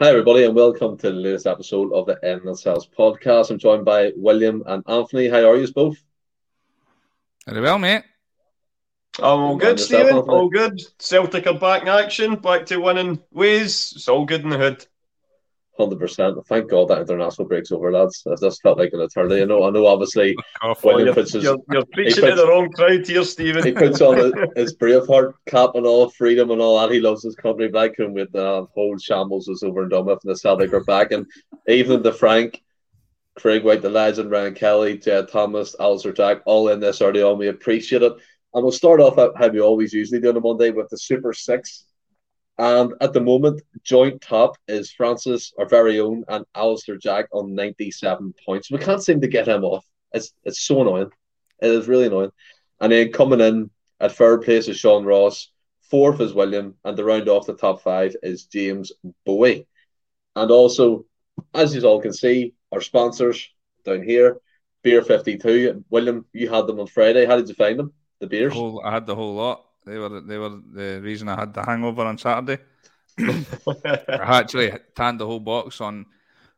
Hi, everybody, and welcome to the latest episode of the Endless Celts podcast. I'm joined by William and Anthony. How are you both? Very well, mate. I'm all good, Stephen. All good. Celtic are back in action, back to winning ways. It's all good in the hood. Hundred percent. Thank God that international breaks over, lads. It just felt like an eternity. I know. I know. Obviously, you're, his, you're, you're preaching puts, to the wrong crowd here, Stephen. He puts on his, Braveheart cap and all, freedom and all that. He loves his country. But I couldn't wait. The whole shambles was over and done with, and the Celtic are back. And even the Frank, Craig White, the legend, Ryan Kelly, Jed Thomas, Alistair Jack, all in this early on. We appreciate it. And we'll start off how we always usually do on a Monday with the Super Six and at the moment, joint top is Francis, our very own, and Alistair Jack on 97 points. We can't seem to get him off. It's it's so annoying. It is really annoying. And then coming in at third place is Sean Ross, fourth is William, and the round off the top five is James Bowie. And also, as you all can see, our sponsors down here, Beer 52. William, you had them on Friday. How did you find them? The beers? I had the whole lot. They were they were the reason I had the hangover on Saturday. I actually tanned the whole box on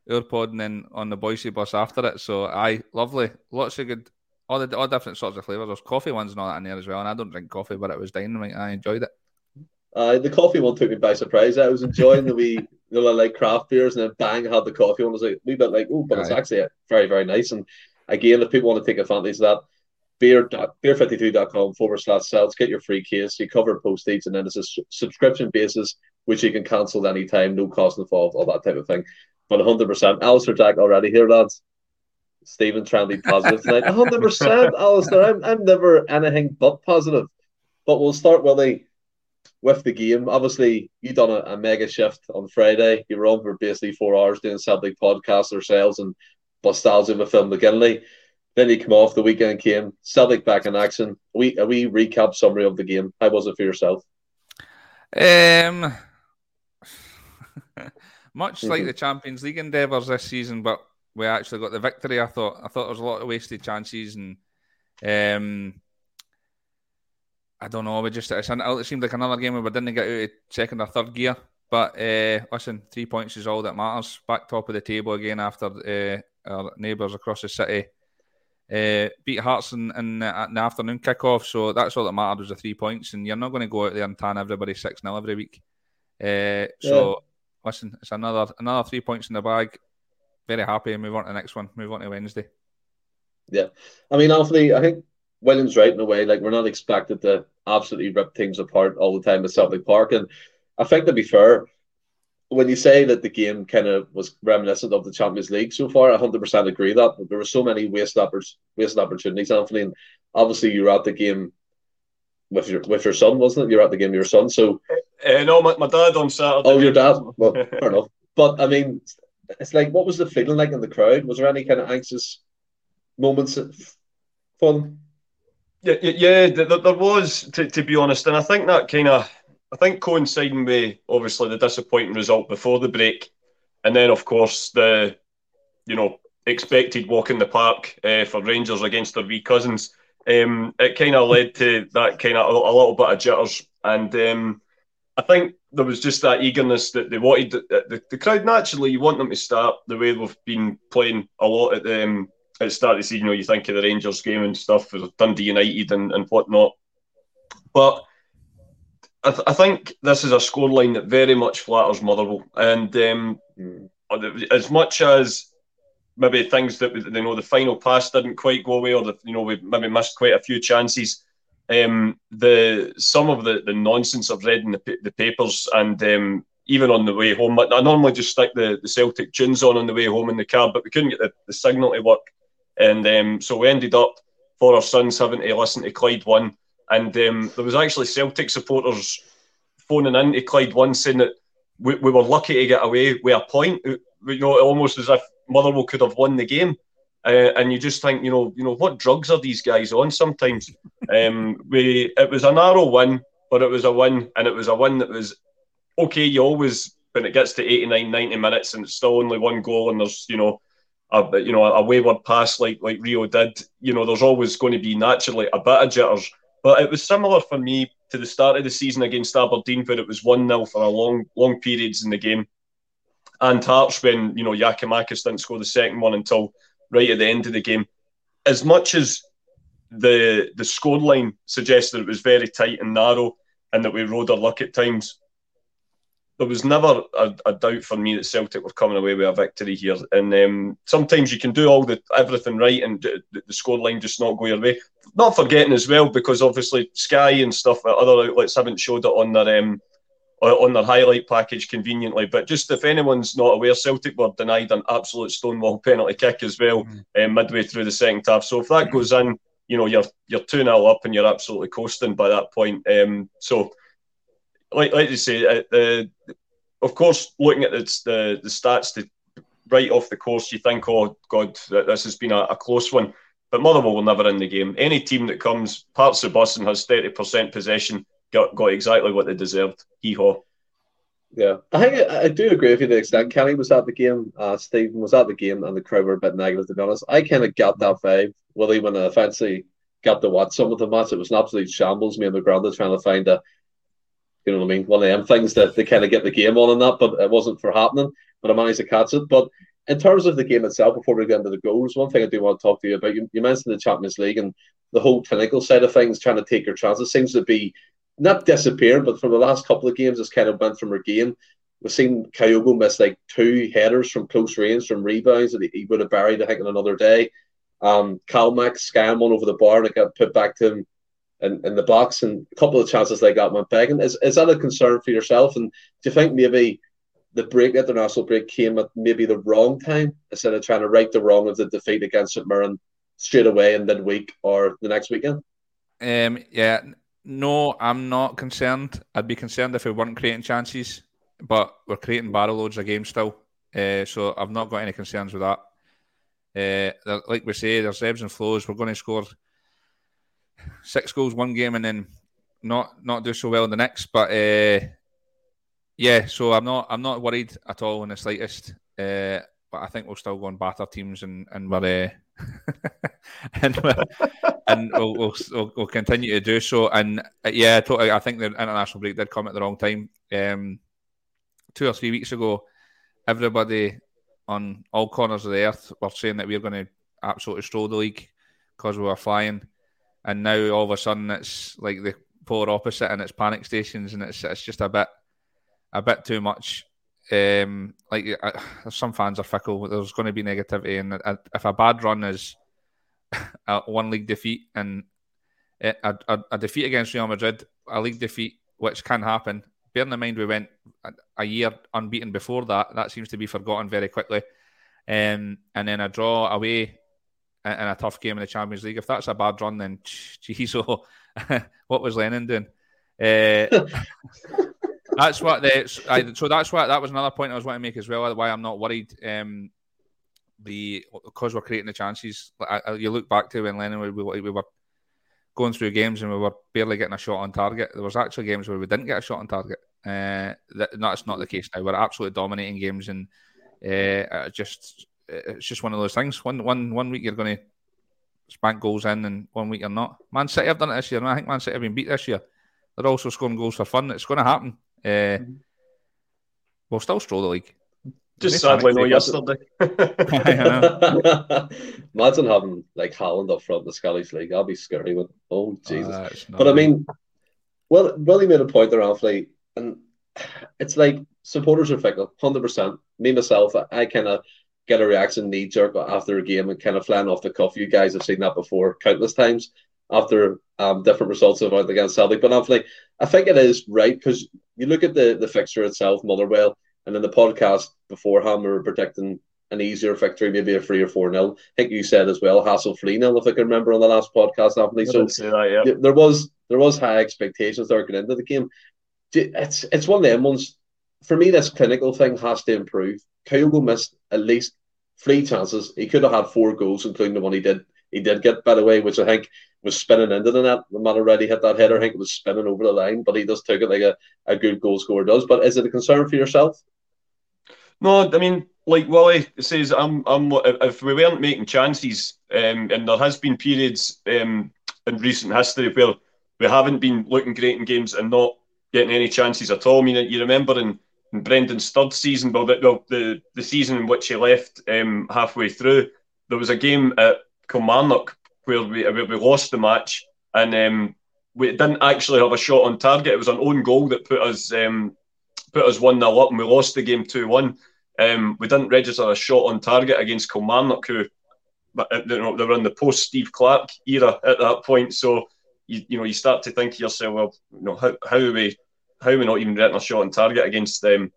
AirPod and then on the Boise bus after it. So I lovely, lots of good, all the all different sorts of flavors. There's coffee ones and all that in there as well. And I don't drink coffee, but it was dynamite. I enjoyed it. Uh, the coffee one took me by surprise. I was enjoying the wee, you know, like craft beers, and then bang, had the coffee one. I was like a wee bit like, oh, but it's actually very, very nice. And again, if people want to take advantage of that, beer beer52.com forward slash celts. Get your free case. You cover postage, and then it's a subscription basis, which you can cancel at any time, no cost involved, all that type of thing. But 100%. Alistair Jack already here, lads. Stephen trying to be positive tonight. 100%, Alistair. I'm, I'm never anything but positive. But we'll start, Willie, with the game. Obviously, you done a, a, mega shift on Friday. You were on for basically four hours doing Celtic podcast ourselves and nostalgia with Phil McGinley. Then he come off. The weekend came. Celtic back in action. We a wee recap summary of the game. How was it for yourself? Um, much like mm-hmm. the Champions League endeavours this season, but we actually got the victory. I thought. I thought there was a lot of wasted chances, and um, I don't know. We just it seemed like another game where we didn't get out of second or third gear. But uh, listen, three points is all that matters. Back top of the table again after uh, our neighbours across the city uh, beat Hearts in, in, uh, in, the afternoon kickoff. So that's all that mattered was the three points. And you're not going to go out there and tan everybody 6 0 every week. Uh, so, yeah. listen, it's another another three points in the bag. Very happy and move on to the next one. Move on to Wednesday. Yeah. I mean, Anthony, I think Williams right in a way. Like, we're not expected to absolutely rip things apart all the time at Celtic Park. And I think, to be fair, when you say that the game kind of was reminiscent of the Champions League so far, I 100% agree that but there were so many wasted oppor- waste opportunities, Anthony. And obviously, you were at the game with your with your son, wasn't it? You were at the game with your son. So, uh, no, my, my dad on Saturday. Oh, your dad? Well, fair enough. But I mean, it's like, what was the feeling like in the crowd? Was there any kind of anxious moments for them? Yeah, yeah, there, there was, to, to be honest. And I think that kind of I think coinciding with obviously the disappointing result before the break, and then of course the, you know, expected walk in the park uh, for Rangers against their wee cousins, um, it kind of led to that kind of a, a, little bit of jitters, and um, I think there was just that eagerness that they wanted the, the, the, crowd naturally. You want them to start the way they've been playing a lot at the um, at the start of the season. You know, you think of the Rangers game and stuff with Dundee United and, and whatnot, but I, th- I, think this is a scoreline that very much flatters Motherwell, and um, mm. as much as maybe things that you know the final pass didn't quite go away, or the, you know we maybe missed quite a few chances. Um, the some of the, the nonsense I've read in the, the papers and um, even on the way home. I normally just stick the, the Celtic tunes on on the way home in the car, but we couldn't get the, the signal to work, and um, so we ended up for our sons having to listen to Clyde one and um, there was actually Celtic supporters phoning in to Clyde one saying that we, we were lucky to get away with a point. You know, almost as if Motherwell could have won the game. Uh, and you just think, you know, you know, what drugs are these guys on? Sometimes, um, we it was a narrow win, but it was a win, and it was a win that was okay. You always, when it gets to 89, 90 minutes, and it's still only one goal, and there's, you know, a you know a wayward pass like like Reo did. You know, there's always going to be naturally a bit of jitters. But it was similar for me to the start of the season against Aberdeen, where it was 1 0 for a long, long periods in the game. and Hearts when you know Giakoumakis didn't score the second one until right at the end of the game. As much as the the scoreline suggests that it was very tight and narrow, and that we rode our luck at times, there was never a, a, doubt for me that Celtic were coming away with a victory here. And um, sometimes you can do all the everything right, and the, the scoreline just not go your way. Not forgetting as well, because obviously Sky and stuff, other outlets haven't showed it on their um, on their highlight package conveniently. But just if anyone's not aware, Celtic were denied an absolute stonewall penalty kick as well mm. um, midway through the second half. So if that goes in, you know you're you're two 0 up and you're absolutely coasting by that point. Um, so like like you say, uh, the, of course, looking at the, the, the stats to right off the course, you think, oh God, this has been a, a close one. But Motherwell will never in the game. Any team that comes parts of bus and has thirty percent possession got got exactly what they deserved. Hee haw. Yeah, I think I, do agree with you to the extent. Kelly was at the game, uh, Stephen was at the game, and the crowd were a bit negative. To be honest, I kind of got that vibe. Willie, when I fancy got to watch some of the match, it was an absolute shambles. Me and the ground trying to find a you know what I mean? One of them things that they kind of get the game on and that, but it wasn't for happening. But I managed to catch it. But in terms of the game itself, before we get into the goals, one thing I do want to talk to you about, you, you mentioned the Champions League and the whole clinical side of things, trying to take your chances, seems to be not disappearing, but for the last couple of games, it's kind of went from regain. We've seen Kyogo miss like two headers from close range, from rebounds that he, would have buried, I think, on another day. Um, Calmac scam one over the bar and it got put back to him in, in the box, and a couple of chances they got went begging. Is, is that a concern for yourself? And do you think maybe the break, international break, came at maybe the wrong time instead of trying to right the wrong of the defeat against St Mirren straight away in midweek or the next weekend? Um, yeah, no, I'm not concerned. I'd be concerned if we weren't creating chances, but we're creating barrel loads of games still. Uh, so I've not got any concerns with that. Uh, like we say, there's ebbs and flows. We're going to score six goals one game and then not not do so well in the next. But uh, yeah, so I'm not I'm not worried at all in the slightest. Uh, but I think we'll still go and batter teams and and we're uh, and we're, and we'll, we'll, we'll, we'll, continue to do so. And uh, yeah, totally. I think the international break did come at the wrong time. Um, two or three weeks ago, everybody on all corners of the earth were saying that we were going to absolutely stroll the league because we were flying and now all of a sudden it's like the polar opposite, and it's panic stations, and it's it's just a bit a bit too much. Um, like some fans are fickle. There's going to be negativity, and if a bad run is a one league defeat and a, a, a, defeat against Real Madrid, a league defeat, which can happen. Bearing in mind we went a year unbeaten before that, that seems to be forgotten very quickly. Um, and then a draw away in a tough game in the Champions League. If that's a bad run, then geez, oh, what was Lennon doing? Uh, that's what the I, so that's what that was another point I was wanting to make as well. Why I'm not worried. Um, the because we're creating the chances. I, I, you look back to when Lennon we, we, we, were going through games and we were barely getting a shot on target. There was actually games where we didn't get a shot on target. Uh, that, that's not the case now. We're absolutely dominating games and uh, just it's just one of those things. One one one week you're going to spank goals in, and one week you're not. Man City have done it this year, and I think Man City have been beat this year. They're also scoring goals for fun. It's going to happen. Uh, mm-hmm. We'll still stroll the league. Just sadly, no yesterday. Imagine having like Haaland up front in the Scottish League. I'll be scary with. Oh Jesus! Uh, but I mean, well, Willie made a point there, Anthony, and it's like supporters are fickle, hundred percent. Me myself, I, I kind of get a reaction knee jerk after a game and kind of flying off the cuff. You guys have seen that before countless times after um, different results have went against Celtic. But Anthony, I think it is right because you look at the, the fixture itself, Motherwell, and in the podcast beforehand, we were predicting an easier victory, maybe a three or four nil. I think you said as well, hassle free nil, if I can remember on the last podcast, Anthony. So that, yeah. there was there was high expectations there going into the game. It's it's one of them ones. For me, this clinical thing has to improve. Kyogo missed at least three chances. He could have had four goals, including the one he did. He did get, by the way, which I think was spinning into the net. The man already hit that header. I think it was spinning over the line, but he just took it like a, a good goal scorer does. But is it a concern for yourself? No, I mean, like Wally says, I'm, I'm. If we weren't making chances, um, and there has been periods um, in recent history where we haven't been looking great in games and not getting any chances at all. I mean, you remember in Brendan's third season, well, the, well, the, the season in which he left um, halfway through, there was a game at Kilmarnock where we, where we lost the match and um, we didn't actually have a shot on target. It was an own goal that put us um, put us 1 0 up and we lost the game 2 1. Um, we didn't register a shot on target against Kilmarnock, who uh, they were in the post Steve Clarke era at that point. So you, you know you start to think to yourself, well, you know how how are we how we not even getting a shot on target against them um,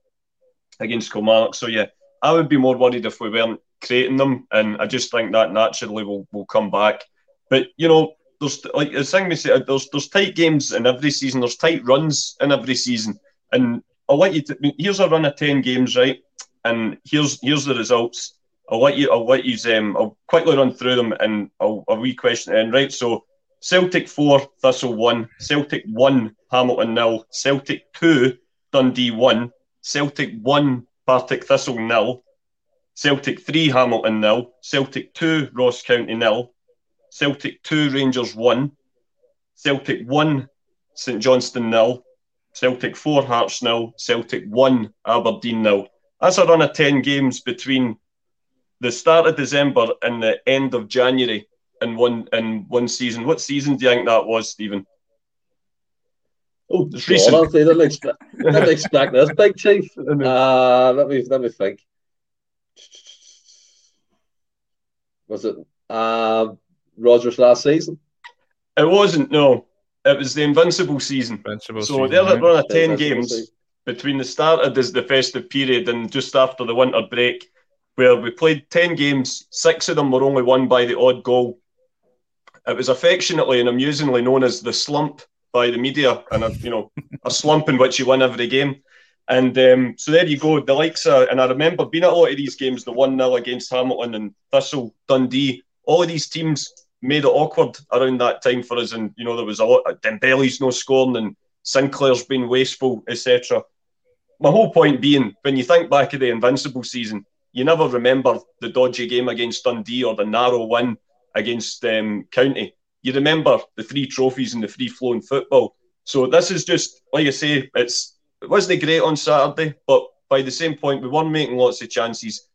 against Kilmarnock? So yeah, I would be more worried if we weren't creating them, and I just think that naturally will will come back. But you know, there's like the thing we say, there's there's tight games in every season. There's tight runs in every season, and I'll let you. Here's a run of ten games, right? And here's here's the results. I'll let you. I'll let you. Um, I'll quickly run through them, and I'll a wee question. And right, so Celtic four, Thistle one, Celtic one, Hamilton nil, Celtic two, Dundee one, Celtic one, Partick Thistle nil, Celtic three, Hamilton nil, Celtic two, Ross County nil, Celtic two, Rangers one, Celtic one, St Johnstone nil, Celtic four, Hearts nil, Celtic one, Aberdeen nil. That's a run of ten games between the start of December and the end of January in one in one season. What season do you think that was, Stephen? Oh, it's recent. Honestly, didn't expect, didn't expect this, Big Chief. Uh, let me let me think. Was it uh, Rodgers last season? It wasn't. No, it was the Invincible season. Invincible so they're right? run of ten games season. between the start of the festive period and just after the winter break where we played 10 games, six of them were only won by the odd goal. It was affectionately and amusingly known as the slump by the media, and a, you know, a slump in which you win every game. And um, so there you go. The likes of, and I remember being at a lot of these games, the 1 0 against Hamilton and Thistle, Dundee, all of these teams made it awkward around that time for us. And, you know, there was a lot of Dembele's no scoring and Sinclair's been wasteful, etc. My whole point being, when you think back of the Invincible season, you never remember the dodgy game against Dundee or the narrow win against um, County. You remember the three trophies and the free flowing football. So this is just like I say, it's it wasn't great on Saturday, but by the same point, we weren't making lots of chances,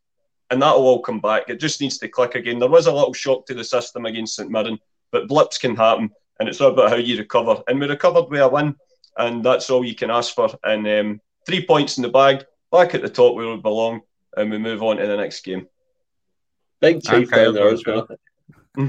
and that'll all come back. It just needs to click again. There was a little shock to the system against St Mirren, but blips can happen, and it's all about how you recover. And we recovered with a win, and that's all you can ask for. And um, three points in the bag, back at the top where we belong and we move on to the next game. Big chief down there as well.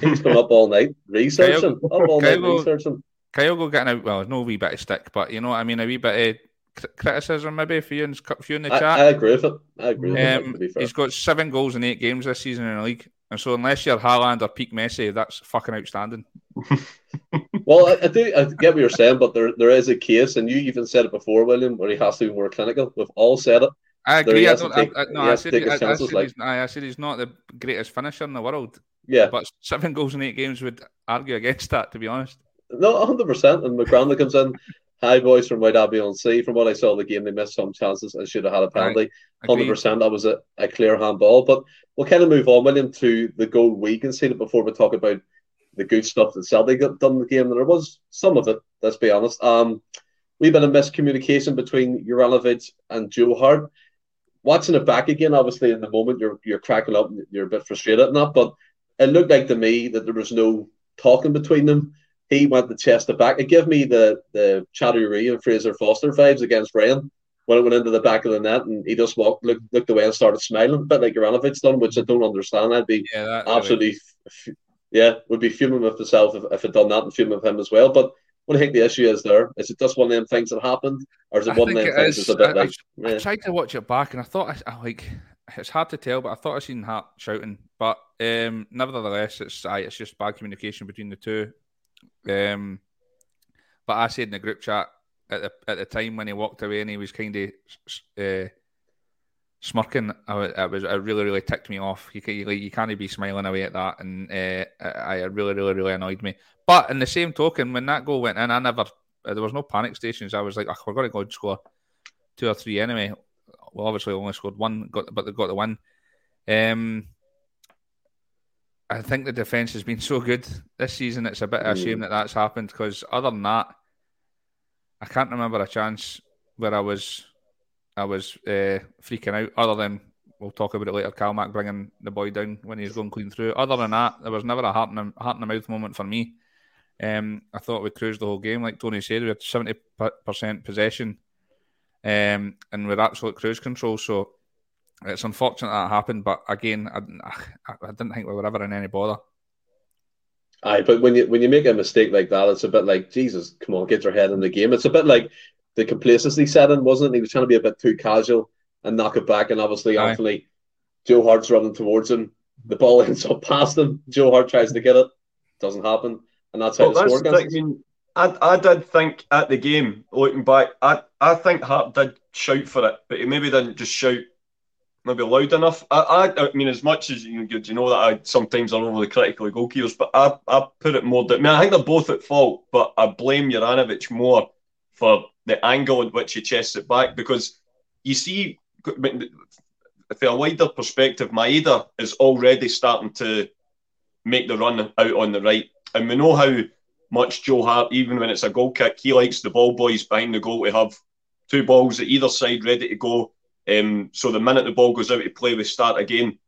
He's been up all night researching. up all night go, researching. Kyle getting out. Well, no wee bit of stick, but you know, what I mean, a wee bit of criticism maybe for you in, for you in the I, chat. I agree with it. I agree with um, it. He's got seven goals in eight games this season in the league, and so unless you're Haaland or peak Messi, that's fucking outstanding. well, I, I, do I get what you're saying, but there there is a case, and you even said it before, William, where he has to be more clinical. We've all said it. I agree. I don't. Take, I, no, I said, I, I, said like... he's, I said he's not the greatest finisher in the world. Yeah, but seven goals in eight games would argue against that. To be honest. No, hundred percent. And McGranda comes in. High voice from White Abbey on C. From what I saw the game, they missed some chances and should have had a penalty. Hundred percent. That was a, a clear handball. But we'll kind of move on, William, to the goal we conceded before we talk about the good stuff that Celtic got done in the game. And there was some of it. Let's be honest. Um, we've been a miscommunication between Juranovic and Joe Hart watching it back again, obviously in the moment you're you're cracking up, and you're a bit frustrated and that, but it looked like to me that there was no talking between them. He went the chest to back. It gave me the the Chattahoochee and Fraser Forster vibes against Ryan when it went into the back of the net and he just walked looked looked away and started smiling, a bit like Juranovic's done, which I don't understand. I'd be yeah, absolutely really... yeah, would be fuming with myself if, if I'd done that and fuming with him as well. But what I think the issue is there? Is it just one of them things that happened, or is it I one of them things that's a bit I, like? I, yeah. I, tried to watch it back, and I thought I, I, like it's hard to tell, but I thought I seen Hart shouting. But um, nevertheless, it's it's just bad communication between the two. Um, but I said in the group chat at the at the time when he walked away and he was kind of uh, smirking. I, was it really really ticked me off. You, you, you can't be smiling away at that, and uh, I, really really really annoyed me. But in the same token, when that goal went in, I never there was no panic stations. I was like, oh, we're going to go and score two or three anyway. Well, obviously only scored one, got but they got the win. Um, I think the defense has been so good this season. It's a bit of a shame that that's happened because other than that, I can't remember a chance where I was I was uh, freaking out. Other than we'll talk about it later, Calmac bringing the boy down when he's going clean through. Other than that, there was never a heart in the, heart in the mouth moment for me. Um, I thought we cruised the whole game, like Tony said. We had seventy percent possession, um, and with absolute cruise control. So it's unfortunate that happened, but again, I, I, didn't think we were ever in any bother. Aye, but when you when you make a mistake like that, it's a bit like Jesus. Come on, get your head in the game. It's a bit like the complacency set in, wasn't it? He was trying to be a bit too casual and knock it back, and obviously, Aye. Anthony, Joe Hart's running towards him. The ball ends up past him. Joe Hart tries to get it, doesn't happen, and that's how well, the score I mean, I, I did think at the game, looking back, I, I think Hart did shout for it, but he maybe didn't just shout maybe loud enough. I, I, I mean, as much as you, you know that I sometimes are overly critical of goalkeepers, but I, I put it more. I mean, I think they're both at fault, but I blame Juranovic more for the angle in which he chests it back because you see, from a wider perspective, Maeda is already starting to make the run out on the right, and we know how much Joe Hart, even when it's a goal kick, he likes the ball boys behind the goal to have two balls at either side ready to go um, so the minute the ball goes out to play, we start again.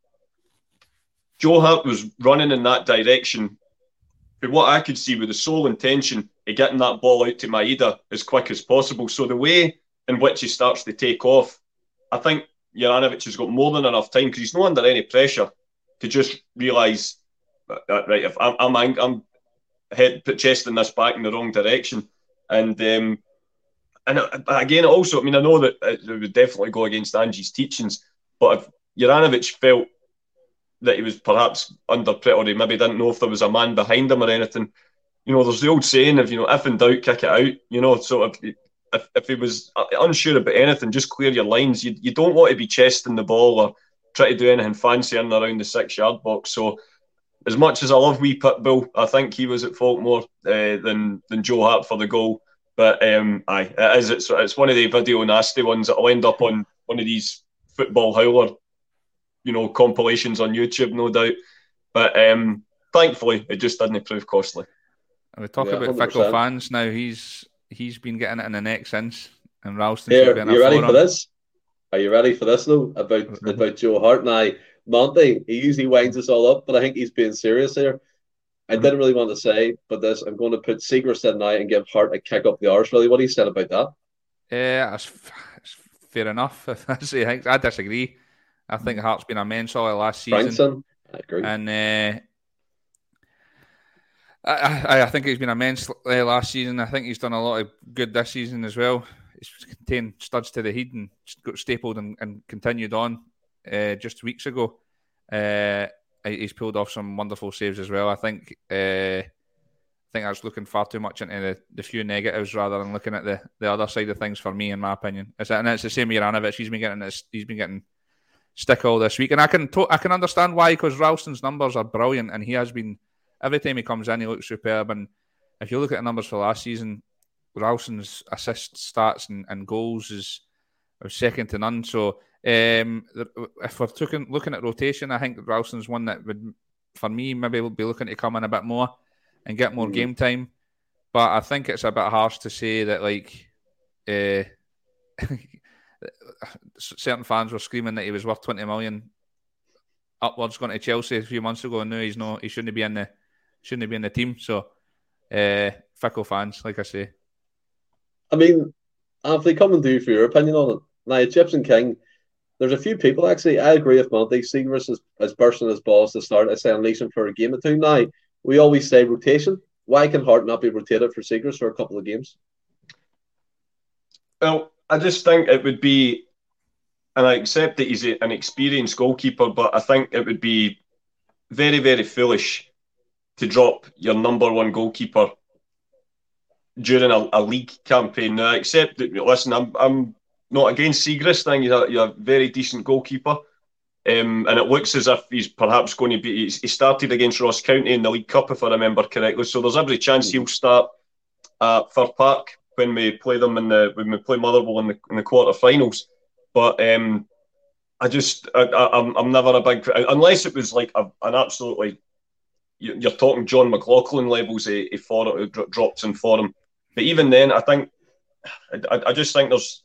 Joe Hart was running in that direction. But what I could see with the sole intention of getting that ball out to Maeda as quick as possible. So the way in which he starts to take off, I think Juranovic has got more than enough time because he's not under any pressure to just realise that right. If I'm I'm, I'm head put chesting this back in the wrong direction, and um, and uh, again, also, I mean, I know that it would definitely go against Ange's teachings, but if Juranovic felt that he was perhaps under or he maybe didn't know if there was a man behind him or anything, you know, there's the old saying of, you know, if in doubt, kick it out, you know, so if, if, if he was unsure about anything, just clear your lines. You, you don't want to be chesting the ball or try to do anything fancy in around the six yard box. So, as much as I love wee Pitbull, I think he was at fault more uh, than than Joe Hart for the goal. But um, aye, it is. It's, it's one of the video nasty ones that'll end up on one of these football howler, you know, compilations on YouTube, no doubt. But um, thankfully, it just didn't prove costly. And we talk yeah, about 100%. fickle fans now. He's he's been getting it in the neck since, and Ralston. Yeah, you ready for this? Are you ready for this though? About about Joe Hart now, Monty. He usually winds us all up, but I think he's being serious here. I didn't really want to say, but this I'm going to put Siegrist in now and give Hart a kick up the arse. Really, what he said about that? Yeah, it's, it's fair enough. I disagree. I think mm. Hart's been a main solid last season. I agree. And uh, I, I, think he's been immense uh, last season. I think he's done a lot of good this season as well. He's contained studs to the head and got stapled and, and continued on uh, just weeks ago. Uh, he's pulled off some wonderful saves as well. I think uh, I think that's looking far too much into the, the few negatives rather than looking at the, the other side of things for me, in my opinion. It's, and it's the same with Juranovic. He's been getting this, he's been getting stick all this week, and I can to, I can understand why because Ralston's numbers are brilliant, and he has been every time he comes in, he looks superb. And if you look at the numbers for last season, Ralston's assist stats and, and goals is, is second to none. So um, if we're looking, looking at rotation, I think Ralston's one that would, for me, maybe be looking to come in a bit more and get more mm. game time. But I think it's a bit harsh to say that, like, uh, certain fans were screaming that he was worth 20 million upwards going to Chelsea a few months ago. And now he's not, he shouldn't be in the, shouldn't be in the team. So, uh, fickle fans, like I say. I mean, Anthony, come and do for your opinion on it. Now, Egyptian King, there's a few people actually. I agree with Monty. Siegrist is, is bursting his balls to start. I say unleashing for a game or two. Now we always say rotation. Why can Hart not be rotated for Siegrist for a couple of games? Well, I just think it would be, and I accept that he's an experienced goalkeeper, but I think it would be very, very foolish to drop your number one goalkeeper during a, a league campaign. Now, I accept that. Listen, I'm, I'm not against Siegrist. I think he's a, he's a very decent goalkeeper. Um, and it looks as if he's perhaps going to be. He started against Ross County in the League Cup, if I remember correctly. So there's every chance he'll start at Fir Park when we play them in the when we play Motherwell in the in the quarterfinals. But um, I just I, am I'm, I'm never a big unless it was like a, an absolutely you're talking John McLaughlin levels he, a for drops in for him. But even then, I think I, I just think there's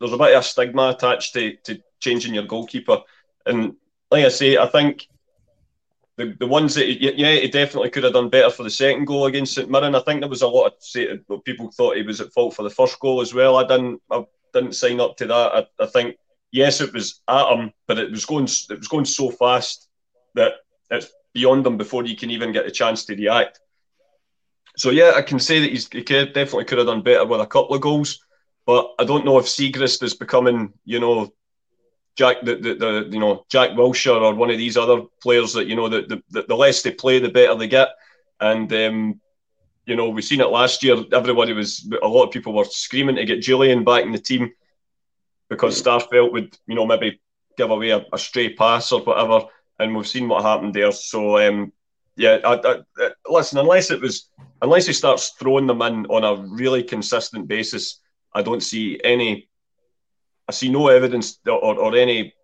there's a bit of a stigma attached to, to changing your goalkeeper. And like I say, I think the, the ones that yeah, he definitely could have done better for the second goal against St Mirren. I think there was a lot of say, people thought he was at fault for the first goal as well. I didn't I didn't sign up to that. I, I think yes, it was at him, but it was going it was going so fast that it's beyond him before you can even get a chance to react. So yeah, I can say that he's, he could, definitely could have done better with a couple of goals, but I don't know if Siegrist is becoming, you know, Jack the, the, the you know Jack Wilshere or one of these other players that you know the, the, the less they play, the better they get, and um, you know we've seen it last year. Everybody was a lot of people were screaming to get Jullien back in the team because Starfelt would you know maybe give away a, a stray pass or whatever, and we've seen what happened there. So um, yeah, I, I, I, listen, unless it was unless he starts throwing them in on a really consistent basis, I don't see any I see no evidence or, or any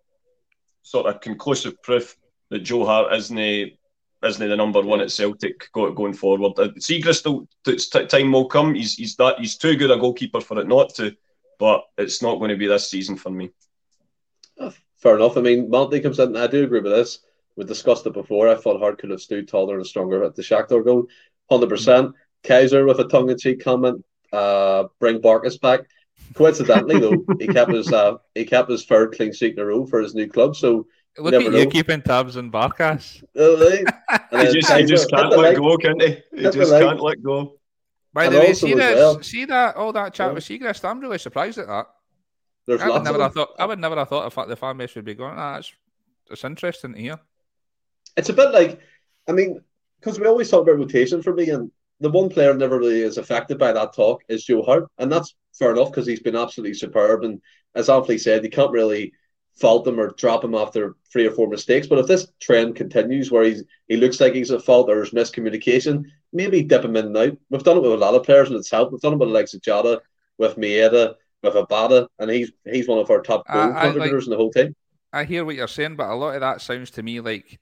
sort of conclusive proof that Joe Hart isn't a, isn't the number one at Celtic going forward. Uh, Siegrist, time will come. He's he's that he's too good a goalkeeper for it not to, but it's not going to be this season for me. Oh, fair enough. I mean, Monty comes in. I do agree with this. We discussed it before. I thought Hart could have stood taller and stronger at the Shakhtar goal. Hundred percent. Kaiser with a tongue-in-cheek comment. Uh, bring Barkas back. Coincidentally, though, he kept his uh, he kept his third clean sheet in a row for his new club. So look at you keeping tabs on Barkas. he just, he just can't let like, go, can't he? He just can't let go. By the way, see that, well. see that, all that chat yeah. with Siegrist. I'm really surprised at that. There's I would never have thought. I would never have thought the fan base would be going. Ah, it's, it's interesting to hear. It's a bit like, I mean, because we always talk about rotation for me, and the one player never really is affected by that talk is Joe Hart, and that's fair enough because he's been absolutely superb. And as Anthony said, you can't really fault him or drop him after three or four mistakes. But if this trend continues where he's he looks like he's at fault or there's miscommunication, maybe dip him in and out. We've done it with a lot of players and it's helped. We've done it with the likes of Jota, with Maeda, with Abada, and he's he's one of our top goal I, contributors like, in the whole team. I hear what you're saying, but a lot of that sounds to me like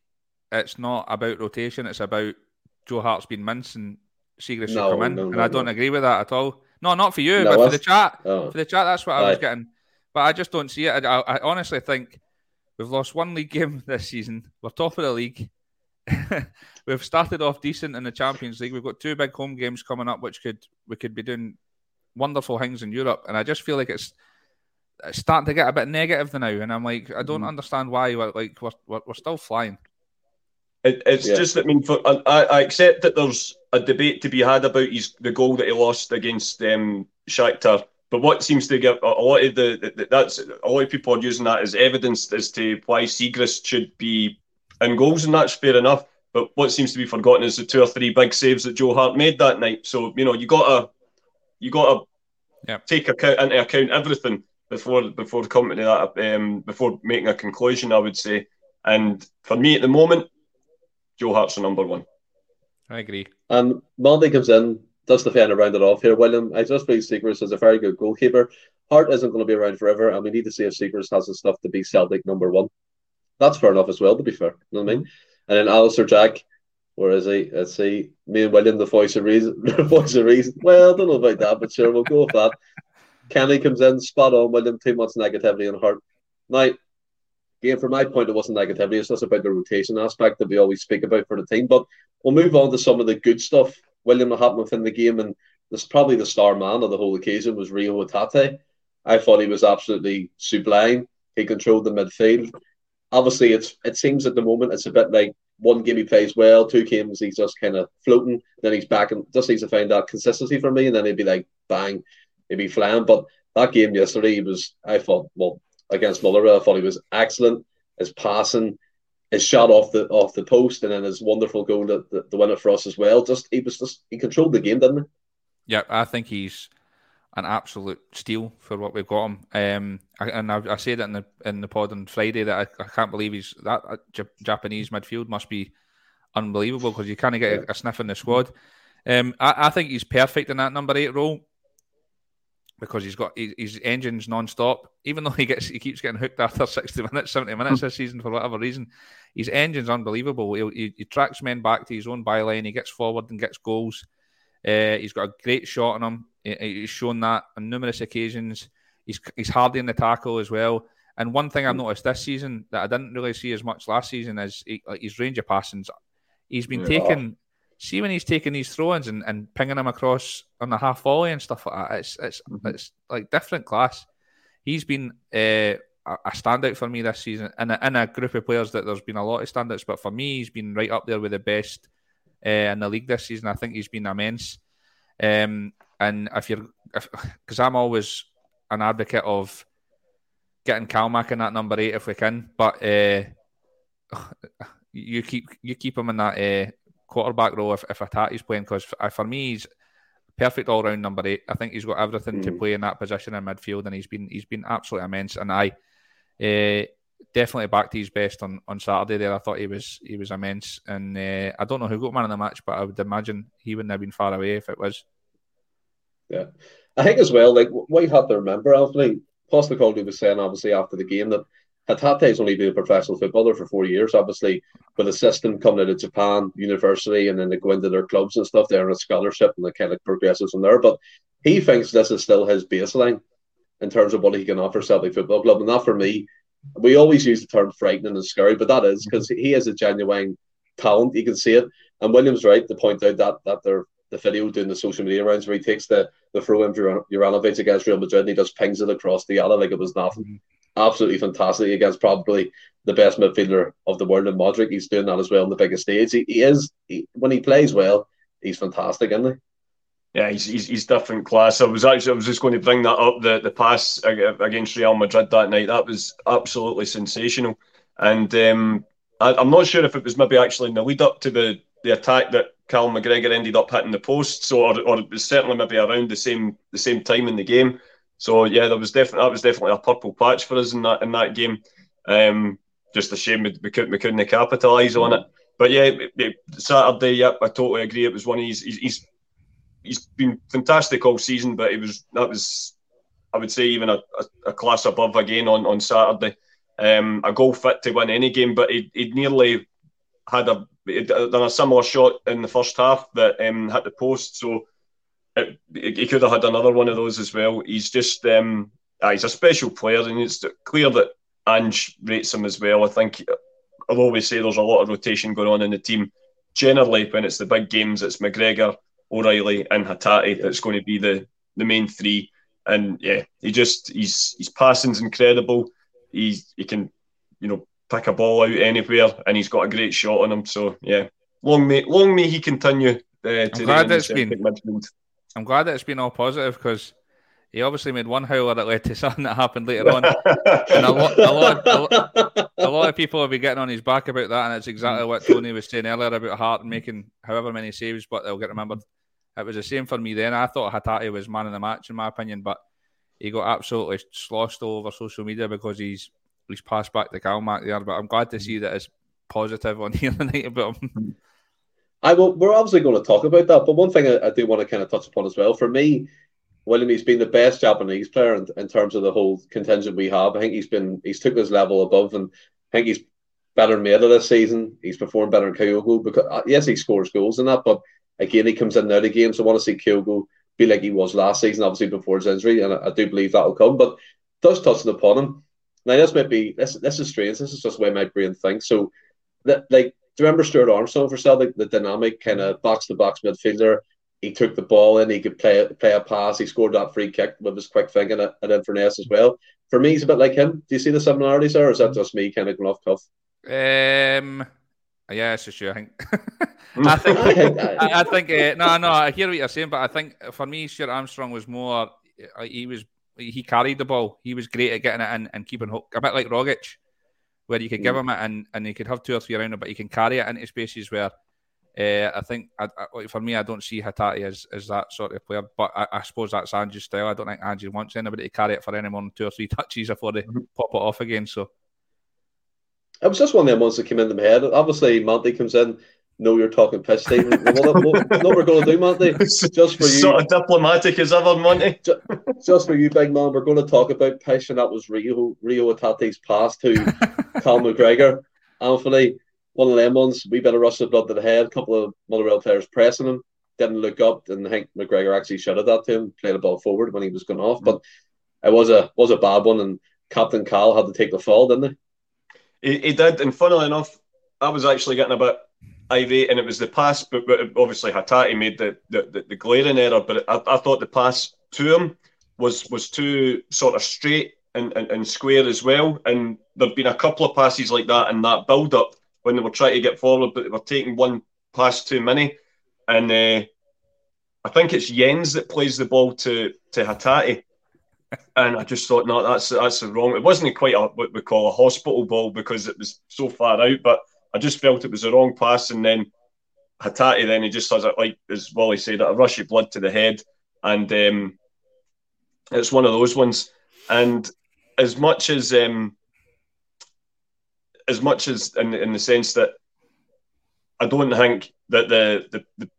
it's not about rotation, it's about Joe Hart's been mincing Siegrist no, come in, no, no, and I don't agree with that at all. No, not for you, but for the chat. Oh. For the chat, that's what I was getting. But I just don't see it. I, I, honestly think we've lost one league game this season. We're top of the league. we've started off decent in the Champions League. We've got two big home games coming up, which could we could be doing wonderful things in Europe. And I just feel like it's, it's starting to get a bit negative now. And I'm like, I don't mm. understand why. We're, like we're, we're, we're still flying. It, it's yeah. just, I mean, for, I, I accept that there's a debate to be had about his the goal that he lost against um, Shakhtar. But what seems to give a, a lot of the, the, that's a lot of people are using that as evidence as to why Siegrist should be in goals, and that's fair enough. But what seems to be forgotten is the two or three big saves that Joe Hart made that night. So you know you gotta you gotta yep. take account into account everything before before coming to that um, before making a conclusion. I would say, and for me at the moment, Joe Hart's the number one. I agree. And Monday comes in, does the fan round it off here. William, I just believe Siegrist is a very good goalkeeper. Hart isn't going to be around forever, and we need to see if Siegrist has the stuff to be Celtic number one. That's fair enough as well, to be fair. You know what I mean? Mm-hmm. And then Alistair Jack, where is he? Let's see. Me and William, the voice of reason. the voice of reason. Well, I don't know about that, but sure, we'll go with that. Kenny comes in, spot on. William, too much negativity in Hart. Now, again, from my point, it wasn't negativity. It's just about the rotation aspect that we always speak about for the team. But we'll move on to some of the good stuff. William that happened within the game, and this probably the star man of the whole occasion was Reo Hatate. I thought he was absolutely sublime. He controlled the midfield. Obviously, it's it seems at the moment it's a bit like one game he plays well, two games he's just kind of floating, then he's back and just needs to find that consistency for me, and then he'd be like bang, he'd be flying. But that game yesterday, he was I thought well against Motherwell. I thought he was excellent. His passing, his shot off the off the post, and then his wonderful goal to, the winner for us as well. Just he was just he controlled the game, didn't he? Yeah, I think he's an absolute steal for what we've got him. Um, I, and I, I said it in the in the pod on Friday that I, I can't believe he's that uh, J- Japanese midfield must be unbelievable because you kind of get a, a, sniff in the squad. Um, I, I think he's perfect in that number eight role because he's got his engines non-stop. Even though he gets he keeps getting hooked after sixty minutes, seventy minutes this season for whatever reason, his engine's unbelievable. He, he, he, tracks men back to his own byline. He gets forward and gets goals. Uh, he's got a great shot on him. He, he's shown that on numerous occasions. He's he's hardy in the tackle as well. And one thing I've noticed this season that I didn't really see as much last season is he, like his range of passings. He's been yeah. taking. See when he's taking these throw-ins and, and pinging them across on the half volley and stuff like that. It's it's mm-hmm. it's like different class. He's been uh, a standout for me this season in a, in a group of players that there's been a lot of standouts, but for me, he's been right up there with the best uh, in the league this season. I think he's been immense. Um, and if you're, because I'm always an advocate of getting Calmac in that number eight if we can, but uh, you keep you keep him in that uh, quarterback role if if Hatate's playing because for, for me he's perfect all round number eight. I think he's got everything mm. to play in that position in midfield, and he's been he's been absolutely immense. And I uh, definitely back to his best on, on Saturday. There, I thought he was he was immense, and uh, I don't know who got man in the match, but I would imagine he wouldn't have been far away if it was. Yeah, I think as well. Like what you have to remember, Anthony Postecoglou was saying obviously after the game that has only been a professional footballer for four years. Obviously, with a system coming out of Japan university, and then they go into their clubs and stuff. They're on a scholarship, and they kind of progresses from there. But he thinks this is still his baseline in terms of what he can offer Celtic Football Club. And that for me, we always use the term frightening and scary, but that is because he is a genuine talent. You can see it. And William's right to point out that that they're the video doing the social media rounds where he takes the the throw in Juranovic against Real Madrid and he just pings it across the yellow like it was nothing. Mm-hmm. Absolutely fantastic against probably the best midfielder of the world in Modric. He's doing that as well on the biggest stage. He, he is he, when he plays well, he's fantastic, isn't he? Yeah, he's, he's, he's different class. I was actually I was just going to bring that up the the pass against Real Madrid that night. That was absolutely sensational, and um, I, am not sure if it was maybe actually in the lead up to the the attack that Cal McGregor ended up hitting the post. So or, or it was certainly maybe around the same the same time in the game. So yeah, there was definitely that was definitely a purple patch for us in that in that game. Um, just a shame we, we couldn't we couldn't capitalise on it. But yeah, Saturday, yeah, I totally agree. It was one of his, he's he's been fantastic all season, but it was that was I would say even a, a, a class above again on on Saturday. Um, a goal fit to win any game, but he he nearly had a done a similar shot in the first half that um, hit the post. So it, he could have had another one of those as well. He's just um, uh, he's a special player, and it's clear that Ange rates him as well. I think I'll always say there's a lot of rotation going on in the team. Generally, when it's the big games, it's McGregor, O'Riley, and Hatate that's going to be the the main three. And yeah, he just he's his passing's incredible. He's he can you know pick a ball out anywhere, and he's got a great shot on him. So yeah, long may long may he continue. Uh, I'm glad it's been. Midfield. I'm glad that it's been all positive because he obviously made one howler that led to something that happened later on. and a lot, a, lot, a, lot, a lot of people will be getting on his back about that. And it's exactly what Tony was saying earlier about Hart making however many saves, but they'll get remembered. It was the same for me then. I thought Hatate was man of the match, in my opinion, but he got absolutely sloshed all over social media because he's he's passed back to Calmac there. But I'm glad to see that it's positive on here tonight about him. I will. We're obviously going to talk about that, but one thing I, I do want to kind of touch upon as well. For me, William, he's been the best Japanese player in, in terms of the whole contingent we have. I think he's been he's took his level above, and I think he's better than Maeda this season. He's performed better than Kyogo because uh, yes, he scores goals in that, but again, he comes in now the game. So I want to see Kyogo be like he was last season, obviously before his injury, and I, I do believe that will come. But does touching upon him. Now this might be this this is strange. This is just the way my brain thinks. So that like you remember Stuart Armstrong for Celtic, the dynamic kind of box to box midfielder? he took the ball in, he could play play a pass, he scored that free kick with his quick thinking at, at Inverness as well. For me, he's a bit like him. Do you see the similarities there, or is that just me kind of going off cuff? Um, yeah, it's just you. I think. I think. I, I think. Uh, no, no. I hear what you're saying, but I think for me, Stuart Armstrong was more. Uh, he was. He carried the ball. He was great at getting it in and keeping hook. A bit like Rogic, where you could mm. give him it and, and he could have two or three around it, but he can carry it into spaces where uh, I think I, I, for me, I don't see Hatate as, as that sort of player, but I, I, suppose that's Ange's style. I don't think Ange wants anybody to carry it for any more than two or three touches before they mm-hmm. pop it off again. So it was just one of them ones that came into my head. Obviously, Monty comes in. No, you're talking piss, Stephen. what, what, what we're going to do, Monty? Just for you, sort of diplomatic as ever, Monty. Just, just for you, big man. We're going to talk about piss, and that was Reo Reo Hatate's pass to Cal McGregor. Anthony, one of them ones, we better rush the blood to the head. A couple of Motherwell players pressing him, didn't look up, and Hank McGregor actually shouted that to him, played the ball forward when he was going off. Mm. But it was a was a bad one, and Captain Cal had to take the fall, didn't he? He, he did, and funnily enough, I was actually getting a bit irate, and it was the pass, but, but obviously Hatate made the, the, the, glaring error, but I, I thought the pass to him was was too sort of straight and, and, and square as well. And there've been a couple of passes like that in that build up when they were trying to get forward, but they were taking one pass too many. And uh, I think it's Jenz that plays the ball to to Hatate. And I just thought, no, that's that's wrong. It wasn't quite a, what we call a hospital ball because it was so far out, but I just felt it was the wrong pass. And then Hatate, then he just has it like as Wally said, a rush of blood to the head, and um, it's one of those ones. And as much as um, as much as in, in the sense that I don't think that the, the, the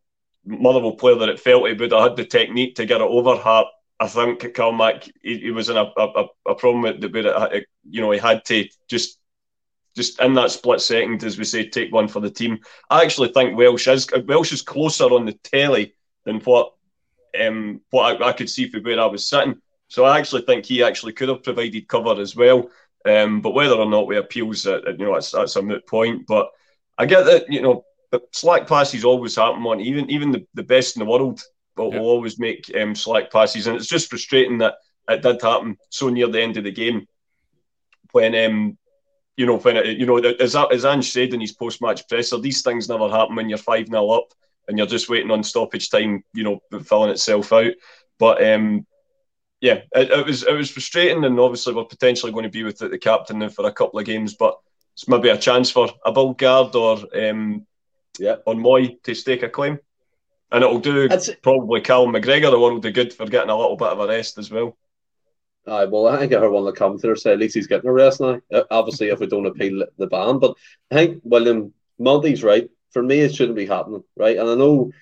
Motherwell player that it felt he would have had the technique to get it over Hart. I think Calmac he, he was in a, a, a problem with the you know he had to just just in that split second, as we say, take one for the team. I actually think Welsh is Welsh is closer on the telly than what um, what I, I could see from where I was sitting. So I actually think he actually could have provided cover as well. Um, but whether or not we appeals, uh, you know, that's, that's a moot point. But I get that, you know, slack passes always happen on even even the, the best in the world will, yeah. will always make um, slack passes, and it's just frustrating that it did happen so near the end of the game when um, you know when it, you know as as Ange said in his post match presser, these things never happen when you're five 0 up and you're just waiting on stoppage time, you know, filling itself out. But um, yeah, it, it, was it was frustrating, and obviously we're potentially going to be with the, captain now for a couple of games, but it's maybe a chance for Abildgaard or um, yeah, Aaron Mooy to stake a claim, and it'll do That's... probably Cal McGregor the world of good for getting a little bit of a rest as well. Aye, well, I think I heard one of the commentators say at least he's getting a rest now. Uh, obviously, if we don't appeal the ban, but I think William Monty's right. For me, it shouldn't be happening, right? And I know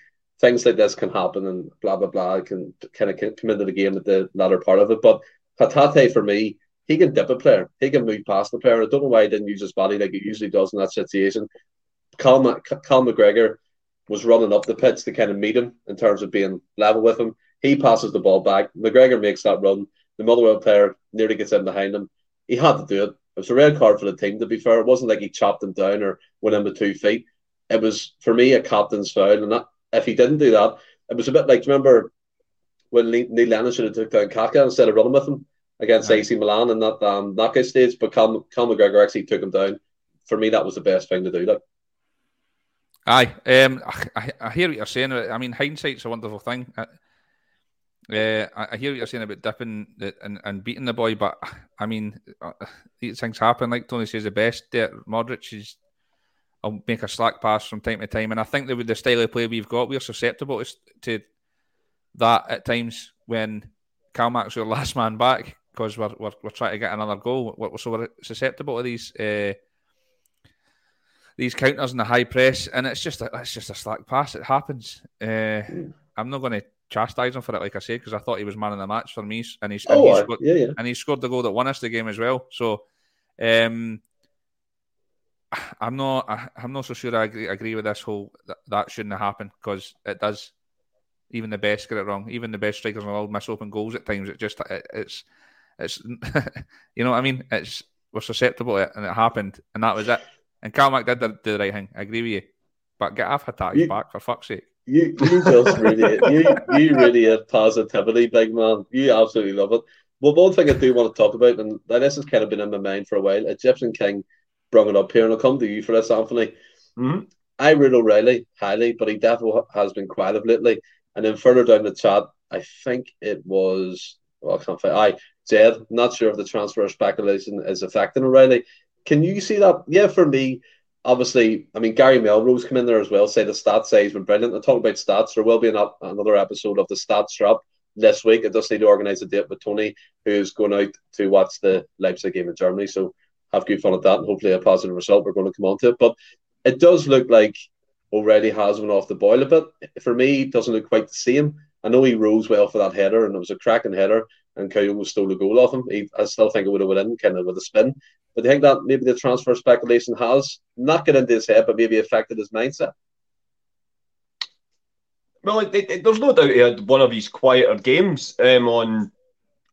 things like this can happen and blah blah blah can kind of come into the game at the latter part of it. But Hatate for me, he can dip a player, he can move past the player. I don't know why he didn't use his body like he usually does in that situation. Cal, Cal McGregor was running up the pitch to kind of meet him in terms of being level with him. He passes the ball back. McGregor makes that run. The Motherwell player nearly gets in behind him. He had to do it. It was a red card for the team, to be fair. It wasn't like he chopped him down or went in with two feet. It was, for me, a captain's foul. And that, if he didn't do that, it was a bit like, remember when Neil Lennon should have took down Kaka instead of running with him against right. AC Milan in that um, knockout stage, but Cal, Cal McGregor actually took him down. For me, that was the best thing to do. Like. Aye, um, I, I, hear what you're saying. I mean, hindsight's a wonderful thing. Uh, I hear what you're saying about dipping the, and, and beating the boy, but I mean, uh, these things happen. Like Tony says, the best there, Modric is I'll make a slack pass from time to time. And I think that with the style of play we've got, we're susceptible to that at times when Calmac's your last man back because we're, we're, we're trying to get another goal. We're, so we're susceptible to these uh, these counters in the high press, and it's just a, it's just a slack pass. It happens. Uh, I'm not going to chastise him for it, like I said, because I thought he was man of the match for me, and he's, oh, and, he scored, yeah, yeah. and he scored the goal that won us the game as well. So. Um, I'm not. I, am not so sure. I agree, agree with this whole that, that shouldn't have happened because it does. Even the best get it wrong. Even the best strikers in the world miss open goals at times. It just it, it's it's you know what I mean. It's we're susceptible to it, and it happened, and that was it. And Calmac did the, the right thing. I agree with you, but get off Hatate back for fuck's sake. You you just really you you really have positivity, big man. You absolutely love it. Well, one thing I do want to talk about, and this has kind of been in my mind for a while. Egyptian King brought it up here, and I'll come to you for this, Anthony. Mm-hmm. I rate O'Riley highly, but he definitely has been quiet of lately. And then further down the chat, I think it was, well, I can't find, I, Jed, not sure if the transfer speculation is affecting O'Riley. Can you see that? Yeah, for me, obviously, I mean, Gary Melrose come in there as well, say the stats say he's been brilliant. I talk about stats. There will be an, another episode of the stats drop this week. I just need to organise a date with Tony, who's going out to watch the Leipzig game in Germany. So have good fun at that and hopefully a positive result. We're going to come on to it. But it does look like O'Riley has went off the boil a bit. For me, it doesn't look quite the same. I know he rose well for that header and it was a cracking header and Kyogo stole a goal off him. He, I still think it would have went in kind of with a spin. But I think that maybe the transfer speculation has not got into his head, but maybe affected his mindset. Well, it, it, there's no doubt he had one of his quieter games um, on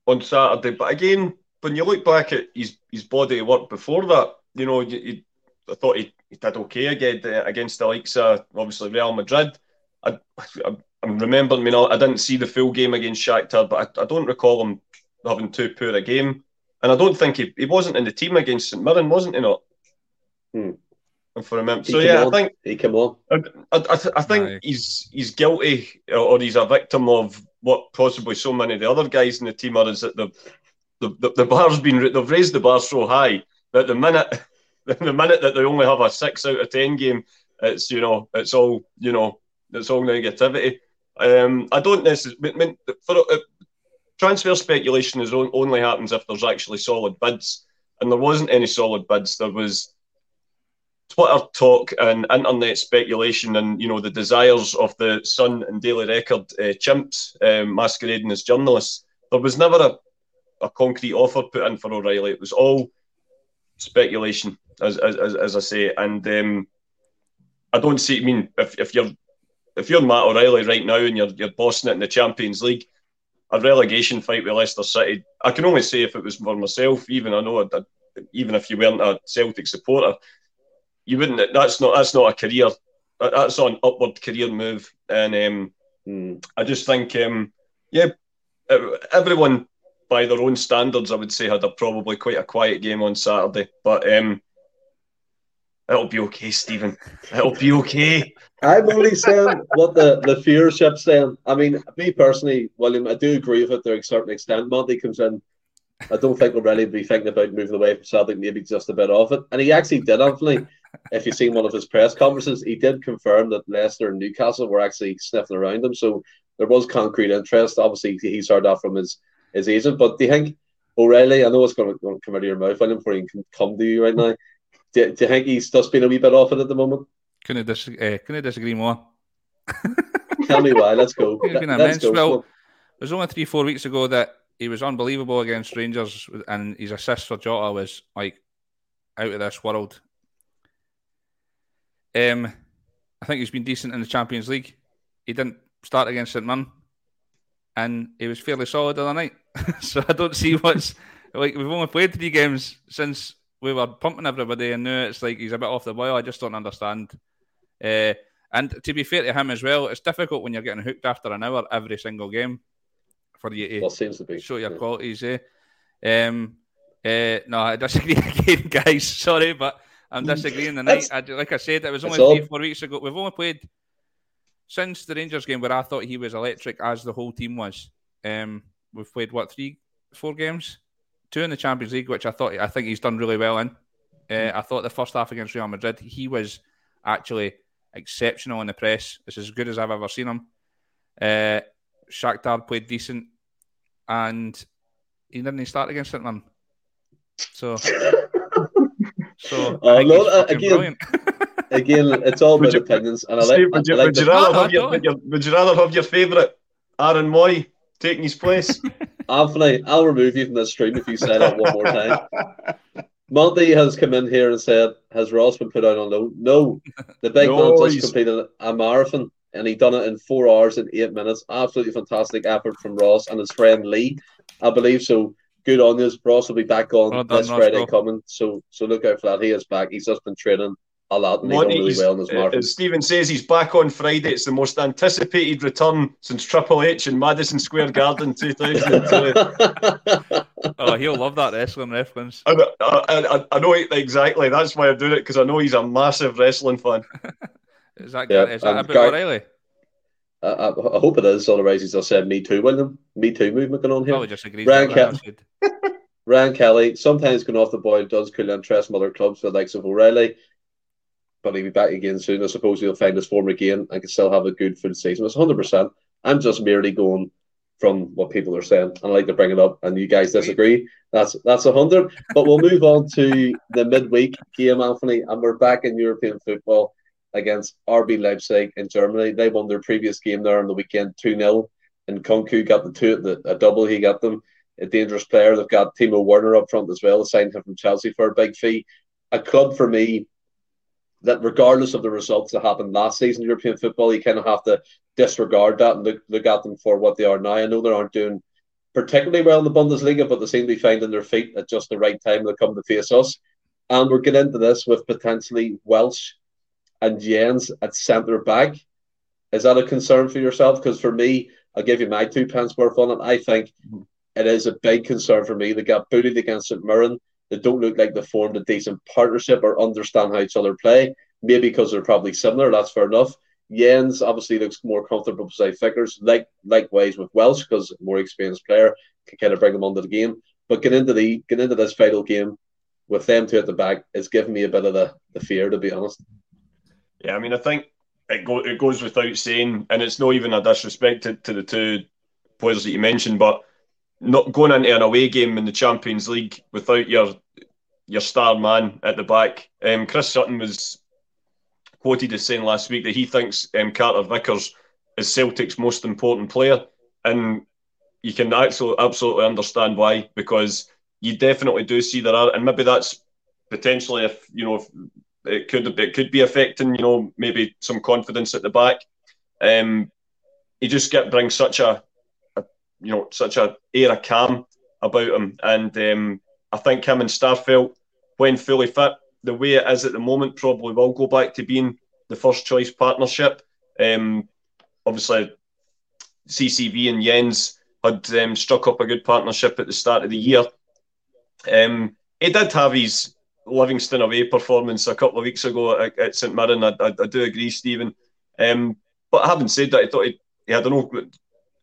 on Saturday. But again, when you look back at his his body of work before that, you know, you, you, I thought he, he did okay again uh, against the likes of obviously Real Madrid. I, I, I'm remembering, you know, I didn't see the full game against Shakhtar, but I, I don't recall him having too poor a game. And I don't think he, he wasn't in the team against St Mirren, wasn't he? Not. Hmm. If I remember. So yeah, on. I think he came on. I, I, I think he's he's guilty or he's a victim of what possibly so many of the other guys in the team are. Is that the the, the, the bar's been they've raised the bar so high that the minute the minute that they only have a six out of ten game, it's you know it's all you know it's all negativity. Um, I don't necessarily. I mean, for uh, transfer speculation is only happens if there's actually solid bids, and there wasn't any solid bids. There was Twitter talk and internet speculation, and you know the desires of the Sun and Daily Record uh, chimps um, masquerading as journalists. There was never a, a concrete offer put in for O'Riley. It was all speculation, as as, as I say, and um, I don't see. I mean, if, if you're if you're Matt O'Riley right now and you're you're bossing it in the Champions League, a relegation fight with Leicester City, I can only say if it was for myself. Even I know, I, even if you weren't a Celtic supporter, you wouldn't. That's not that's not a career. That's an upward career move, and um, mm. I just think, um, yeah, everyone by their own standards, I would say had a probably quite a quiet game on Saturday, but um, it'll be okay, Stephen. It'll be okay. I'm only saying what the, the viewership's saying. I mean, me personally, William, I do agree with it to a certain extent. Monty comes in. I don't think we'll really be thinking about moving away from Celtic, maybe just a bit off it. And he actually did, Anthony. If you've seen one of his press conferences, he did confirm that Leicester and Newcastle were actually sniffing around him. So there was concrete interest. Obviously, he's heard that from his, his agent. But do you think O'Riley, I know it's going to, going to come out of your mouth, William, before he can come to you right now. Do, do you think he's just been a wee bit off it at the moment? Couldn't disagree, uh, couldn't disagree more. Tell me why. Let's go. Been immense. Go. Well, it was only three, four weeks ago that he was unbelievable against Rangers, and his assist for Jota was like out of this world. Um, I think he's been decent in the Champions League. He didn't start against St Mirren, and he was fairly solid the other night. so I don't see what's like. We've only played three games since we were pumping everybody, and now it's like he's a bit off the boil. I just don't understand. Uh, and to be fair to him as well, it's difficult when you're getting hooked after an hour every single game for you to well, seems to be. show your yeah. qualities. Eh? Um, uh, no, I disagree again, guys. Sorry, but I'm disagreeing tonight. I, like I said, it was only three, four weeks ago. We've only played since the Rangers game where I thought he was electric, as the whole team was. Um, we've played what three, four games two in the Champions League, which I thought I think he's done really well in. Uh, I thought the first half against Real Madrid, he was actually exceptional in the press. It's as good as I've ever seen him. Uh, Shakhtar played decent, and he didn't start against it, man. So, so uh, no, uh, again, again, it's all about opinions, and I like. Steve, would, you, like would, you rather have your, your, would you rather have your favourite Aaron Mooy taking his place? Anthony, I'll remove you from this stream if you say that one more time. Monty has come in here and said, "Has Ross been put out on loan?" No, the big no, man just completed a marathon and he done it in four hours and eight minutes. Absolutely fantastic effort from Ross and his friend Lee, I believe. So good on you. Ross will be back on well this Friday coming. So so look out for that. He is back. He's just been training a lot and Monty, really well in his uh, marathon. As Stephen says, he's back on Friday. It's the most anticipated return since Triple H in Madison Square Garden 2002. oh, he'll love that wrestling reference. I, I, I, know exactly. That's why I'm doing it because I know he's a massive wrestling fan. is that, yeah, is that um, a bit O'Riley? I, I, hope it is. Otherwise, he's just said "Me Too," William. Me Too movement going on here. Probably just agrees. Ryan, Ke- Ryan Kelly sometimes going off the boil does cool interest in other clubs for the likes of O'Riley but he'll be back again soon. I suppose he'll find his form again and can still have a good full season. It's 100%. I'm just merely going from what people are saying. And I like to bring it up, and you guys disagree. That's that's a hundred. But we'll move on to the midweek game, Anthony, and we're back in European football against RB Leipzig in Germany. They won their previous game there on the weekend, two 0 and Nkunku got the two the, a double. He got them a dangerous player. They've got Timo Werner up front as well, signed him from Chelsea for a big fee. A club for me that regardless of the results that happened last season in European football, you kind of have to disregard that and look, look at them for what they are now. I know they aren't doing particularly well in the Bundesliga, but they seem to be finding their feet at just the right time to come to face us. And we're getting into this with potentially Welsh and Jenz at centre back. Is that a concern for yourself? Because for me, I'll give you my two pence worth on it. I think mm-hmm. it is a big concern for me. They got booted against St Mirren. They don't look like they formed a decent partnership or understand how each other play. Maybe because they're probably similar, that's fair enough. Jenz obviously looks more comfortable beside Vickers, like likewise with Welsh because more experienced player can kind of bring them onto the game. But get into the get into this vital game with them two at the back is giving me a bit of the, the fear to be honest. Yeah, I mean I think it, go, it goes without saying, and it's not even a disrespect to, to the two players that you mentioned, but not going into an away game in the Champions League without your your star man at the back. Um, Chris Sutton was quoted as saying last week that he thinks um, Carter Vickers is Celtic's most important player, and you can actually absolutely understand why because you definitely do see there are, and maybe that's potentially if you know if it could it could be affecting you know maybe some confidence at the back. Um, he just get brings such a, a you know such a air of calm about him, and um, I think him and Starfelt when fully fit, the way it is at the moment, probably will go back to being the first choice partnership. Um, obviously, CCV and Jenz had um, struck up a good partnership at the start of the year. Um, he did have his Livingston away performance a couple of weeks ago at, at St Mirren. I, I, I, do agree, Stephen. Um, but having said that, I thought he, he had an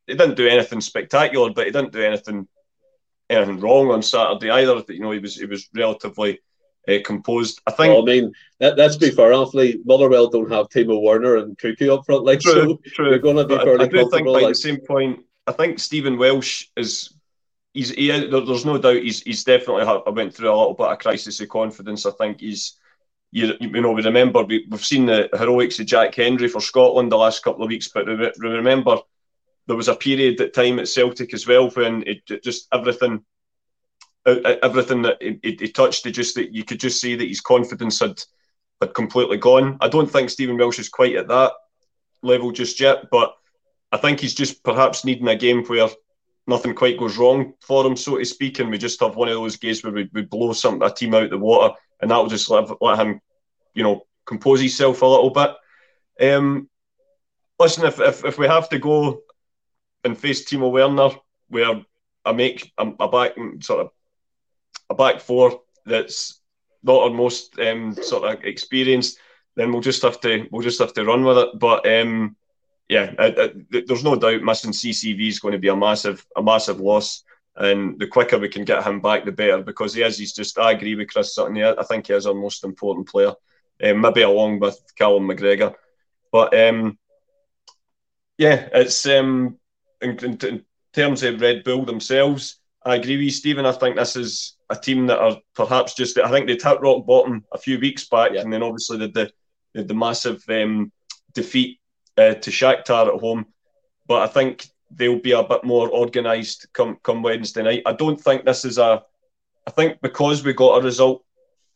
he didn't do anything spectacular, but he didn't do anything anything wrong on Saturday either. You know, he was he was relatively uh, composed. I think. Well, I mean, let, us be fair. Awfully, Motherwell don't have Timo Werner and Nkunku up front, like true, so. True. You're going to be fairly I, I do think, like, the same point, I think Stephen Welsh is. He's, he, there's no doubt he's, he's definitely I went through a little bit of crisis of confidence. I think he's you, you know, we remember we, have seen the heroics of Jack Hendry for Scotland the last couple of weeks, but we remember there was a period at time at Celtic as well when it, it just everything everything that he, touched, he just that you could just see that his confidence had had completely gone. I don't think Stephen Welsh is quite at that level just yet, but I think he's just perhaps needing a game where nothing quite goes wrong for him, so to speak, and we just have one of those games where we, we blow some a team out of the water, and that will just let, let him, you know, compose himself a little bit. Um, listen, if, if if we have to go and face Timo Werner, where I make a, a back sort of a back four that's not our most um, sort of experienced, then we'll just have to we'll just have to run with it. But um, yeah, there's no doubt missing CCV is going to be a massive a massive loss. And the quicker we can get him back, the better, because he is. He's just. I agree with Chris Sutton. I think he is our most important player, um, maybe along with Callum McGregor. But um, yeah, it's um, in, in, in terms of Red Bull themselves. I agree with you, Stephen. I think this is a team that are perhaps just I think they hit rock bottom a few weeks back, yeah. and then obviously the the, the, massive um, defeat uh, to Shakhtar at home. But I think they'll be a bit more organised come come Wednesday night. I don't think this is a. I think because we got a result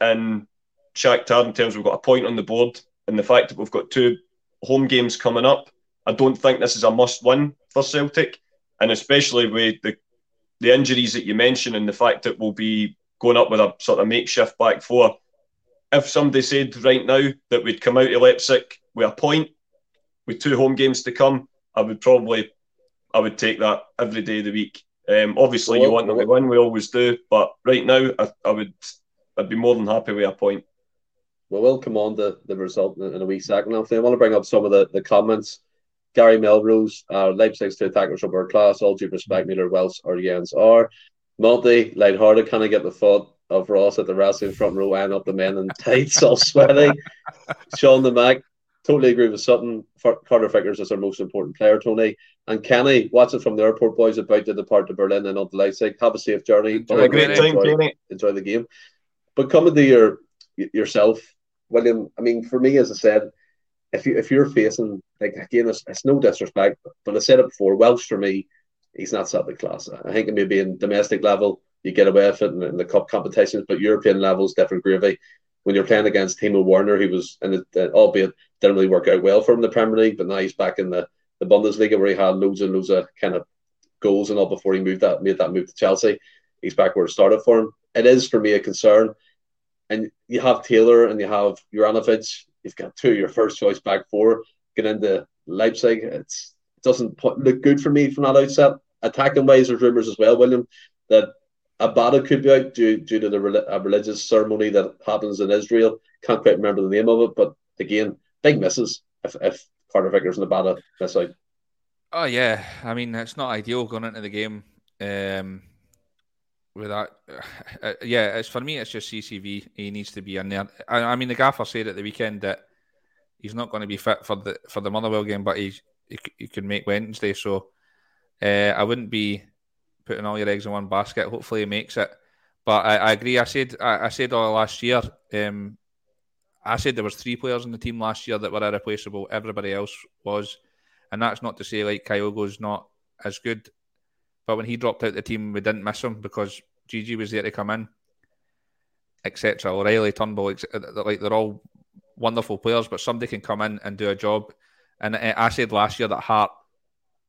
in Shakhtar in terms we've got a point on the board, and the fact that we've got two home games coming up, I don't think this is a must win for Celtic, and especially with the the injuries that you mentioned and the fact that we'll be going up with a sort of makeshift back four. If somebody said right now that we'd come out of Leipzig with a point, with two home games to come, I would probably, I would take that every day of the week. Um, obviously, well, you want them to win, we always do, but right now, I, I, would, I'd be more than happy with a point. Well, we'll come on to the result in a wee second. I want to bring up some of the, the comments Gary Melrose, uh, Leipzig's two attackers of world class. All due respect, Miller, Welsh, or Jenz are. Multi, light-hearted, kind of get the thought of Ross at the wrestling front row, eyeing up the men in tights, all sweaty. Sean the Mac, totally agree with Sutton. Carter Vickers is our most important player, Tony. And Kenny, watch it from the airport boys about to depart to Berlin and on to Leipzig. Have a safe journey. Enjoy, a great time, enjoy, Kenny. enjoy the game. But coming to your yourself, William, I mean, for me, as I said, if you if you're facing like again, it's, it's no disrespect, but I said it before. Welsh for me, he's not Celtic class. I think maybe in domestic level you get away with it in, in the cup competitions, but European levels different gravy. When you're playing against Timo Werner, he was and it, uh, albeit didn't really work out well for him in the Premier League, but now he's back in the, the Bundesliga where he had loads and loads of kind of goals and all before he moved that made that move to Chelsea. He's back where it started for him. It is for me a concern. And you have Taylor and you have Juranovic. You've got two of your first choice back four. Get into Leipzig. It's, it doesn't look good for me from that outset. Attacking ways, there's rumours as well, William, that Abada could be out due, due to the a religious ceremony that happens in Israel. Can't quite remember the name of it, but again, big misses if, if Carter Vickers and Abada miss out. Oh yeah, I mean it's not ideal going into the game um, with that. Uh, yeah, it's for me. It's just CCV. He needs to be in there. I, I mean, the gaffer said at the weekend that he's not going to be fit for the for the Motherwell game, but he he can make Wednesday. So uh, I wouldn't be putting all your eggs in one basket. Hopefully, he makes it. But I, I agree. I said I, I said all last year. Um, I said there was three players in the team last year that were irreplaceable. Everybody else was, and that's not to say like Kyogo's not as good, but when he dropped out the team, we didn't miss him because Gigi was there to come in, etc. O'Riley, Turnbull, like they're all wonderful players, but somebody can come in and do a job. And I said last year that Hart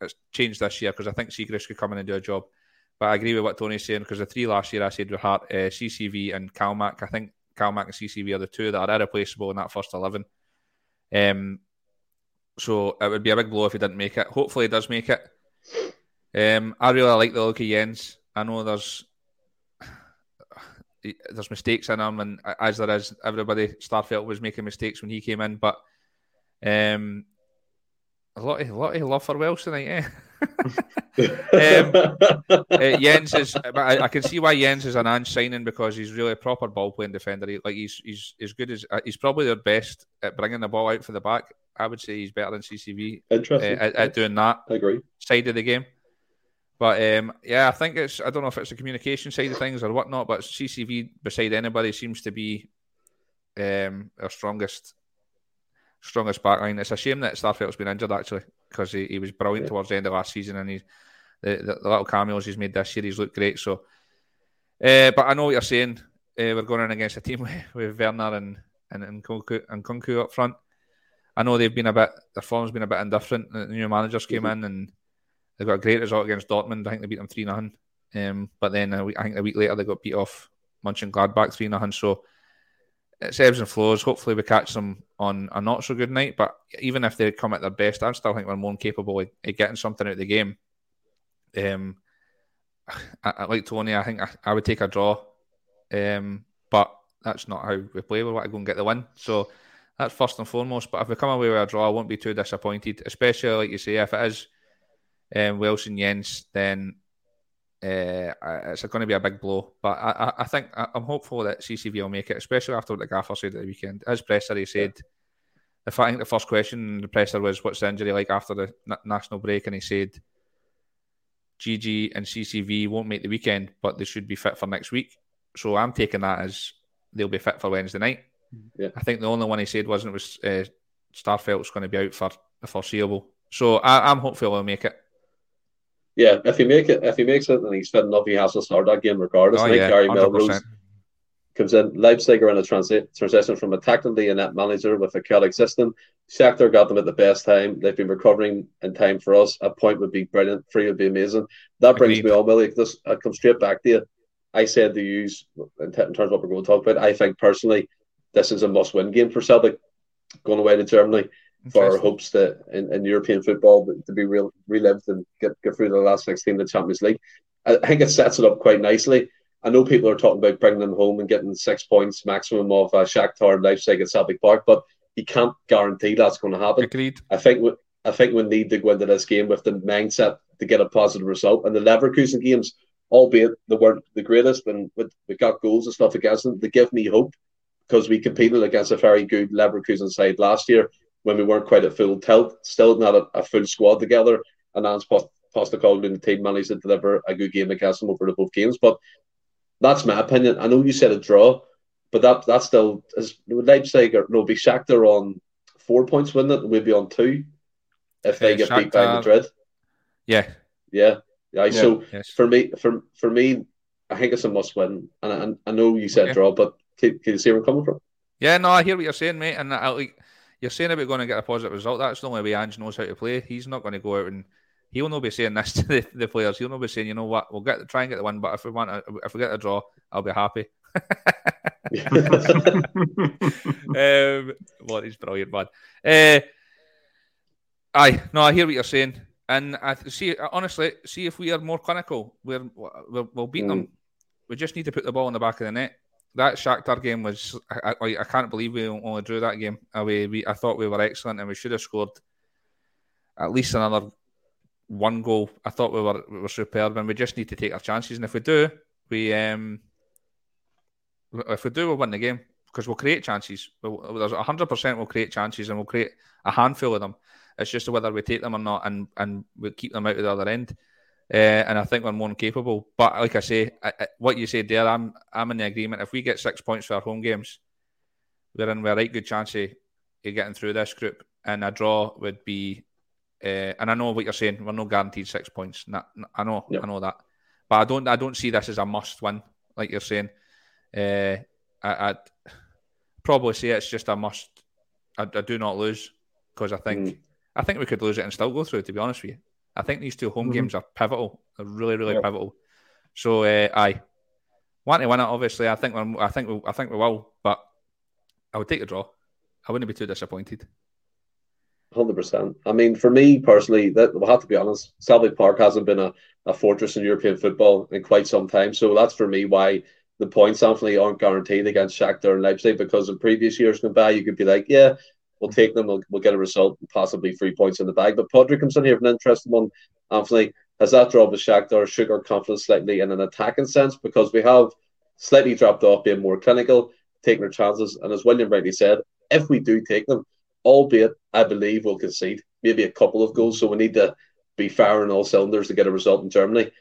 has changed this year because I think Siegrist could come in and do a job. But I agree with what Tony's saying because the three last year I said were Hart, uh, CCV, and Calmac. I think Calmac and CCV are the two that are irreplaceable in that first 11. Um, so it would be a big blow if he didn't make it. Hopefully, he does make it. Um, I really like the look of Jenz. I know there's there's mistakes in him, and as there is, everybody Starfelt was making mistakes when he came in, but um, a lot of a lot of love for Welsh tonight, eh? um, uh, Jenz is, I, I, can see why Jenz is an Ange signing because he's really a proper ball playing defender. He, like he's he's as good as uh, he's probably their best at bringing the ball out for the back. I would say he's better than CCV. Interesting uh, at, at, doing that. I agree. Side of the game. But um, yeah, I think it's I don't know if it's the communication side of things or whatnot, but CCV beside anybody seems to be um, our strongest strongest backline. It's a shame that Starfelt's been injured actually because he, he was brilliant yeah. towards the end of last season and he the, the, the, little cameos he's made this year he's looked great. So, uh, but I know what you're saying. Uh, we're going in against a team with, with Werner and and and Nkunku, and Nkunku up front. I know they've been a bit their form's been a bit indifferent. The new managers came mm-hmm. in and they got a great result against Dortmund. I think they beat them three 0 um, But then I think a week later they got beat off Mönchengladbach three 0 So it's ebbs and flows. Hopefully, we catch them on a not so good night. But even if they come at their best, I still think we're more capable of, of getting something out of the game. Um, I, I like Tony. I think I, I would take a draw, um, but that's not how we play. We want to go and get the win. So that's first and foremost. But if we come away with a draw, I won't be too disappointed. Especially like you say, if it is um, Wilson Jenz, then uh, it's going to be a big blow. But I, I think I'm hopeful that CCV will make it, especially after what the gaffer said at the weekend. As presser, he said, if I think the first question the presser was, "What's the injury like after the national break?" and he said, "GG and CCV won't make the weekend, but they should be fit for next week." So I'm taking that as they'll be fit for Wednesday night. Yeah. I think the only one he said wasn't it was uh, Starfelt's going to be out for the foreseeable. So I, I'm hopeful he'll make it. Yeah, if he make it, if he makes it, and he's fit enough, he has to start that game regardless. Oh, yeah, Gary 100%. Melrose comes in. Leipzig are in a transi- transition from a tactically inept manager with a chaotic system. Shakhtar got them at the best time. They've been recovering in time for us. A point would be brilliant. Three would be amazing. That brings Agreed. me on, Willie. This I come straight back to you. I said to use in, t- in terms of what we're going to talk about. I think personally, this is a must-win game for Celtic going away to Germany for our hopes that in, in European football to be real relived and get, get through the last 16 of the Champions League. I think it sets it up quite nicely. I know people are talking about bringing them home and getting six points maximum of uh, Shakhtar Leipzig at Celtic Park, but you can't guarantee that's going to happen. Agreed. I think we, I think we need to go into this game with the mindset to get a positive result. And the Leverkusen games, albeit they weren't the greatest, and we got goals and stuff against them, they give me hope because we competed against a very good Leverkusen side last year when we weren't quite at full tilt, still not a, a full squad together. And Ange Postecoglou and the team managed to deliver a good game against them over the both games. But that's my opinion. I know you said a draw, but that that's still is Leipzig or no, be Shakhtar on four points, wouldn't it? We'd be on two if they uh, get Shakhtar, beat by Madrid. Yeah, yeah, yeah. yeah so yes. for me, for for me, I think it's a must win. And I, I know you said okay. draw, but can, can, you see where I'm coming from? Yeah, no, I hear what you're saying, mate. And I like you're saying about going to get a positive result. That's the only way Ange knows how to play. He's not going to go out and he'll not be saying this to the, the players. He'll not be saying, you know what, we'll get try and get the win, but if we want, to, if we get a draw, I'll be happy. um, what is brilliant, man. Uh, aye, no, I hear what you're saying, and I see. Honestly, see if we are more clinical, we're, we'll, we'll beat mm. them. We just need to put the ball in the back of the net. That Shakhtar game was. I, I, I can't believe we only drew that game away. We, I thought we were excellent, and we should have scored at least another one goal. I thought we were we were superb, and we just need to take our chances. And if we do, we um, if we do, we'll win the game because we'll create chances. We'll, there's hundred percent we'll create chances, and we'll create a handful of them. It's just whether we take them or not, and and we keep them out of the other end. Uh, and I think we're more capable. But like I say, I, I, what you said there, I'm I'm in the agreement. If we get six points for our home games, we're in with a right good chance of, of getting through this group. And a draw would be uh, and I know what you're saying. We're not guaranteed six points. I know, yep. I know that, but I don't. I don't see this as a must win, like you're saying. Uh, I, would probably say it's just a must. I, I do not lose because I think mm. I think we could lose it and still go through. To be honest with you, I think these two home mm-hmm. games are pivotal. They're really, really yep. pivotal. So, uh, I want to win it. Obviously, I think I think we, I think we will, but I would take a draw. I wouldn't be too disappointed. Hundred percent. I mean, for me personally, that we'll have to be honest. Celtic Park hasn't been a, a fortress in European football in quite some time. So that's for me why the points definitely aren't guaranteed against Shakhtar and Leipzig. Because in previous years gone by, you could be like, yeah, we'll take them, we'll, we'll get a result, possibly three points in the bag. But Padraig comes in here with an interesting one. Anthony has that drop with Shakhtar shook our confidence slightly in an attacking sense because we have slightly dropped off being more clinical, taking our chances. And as William rightly said, if we do take them albeit I believe we'll concede maybe a couple of goals. So we need to be firing all cylinders to get a result in Germany.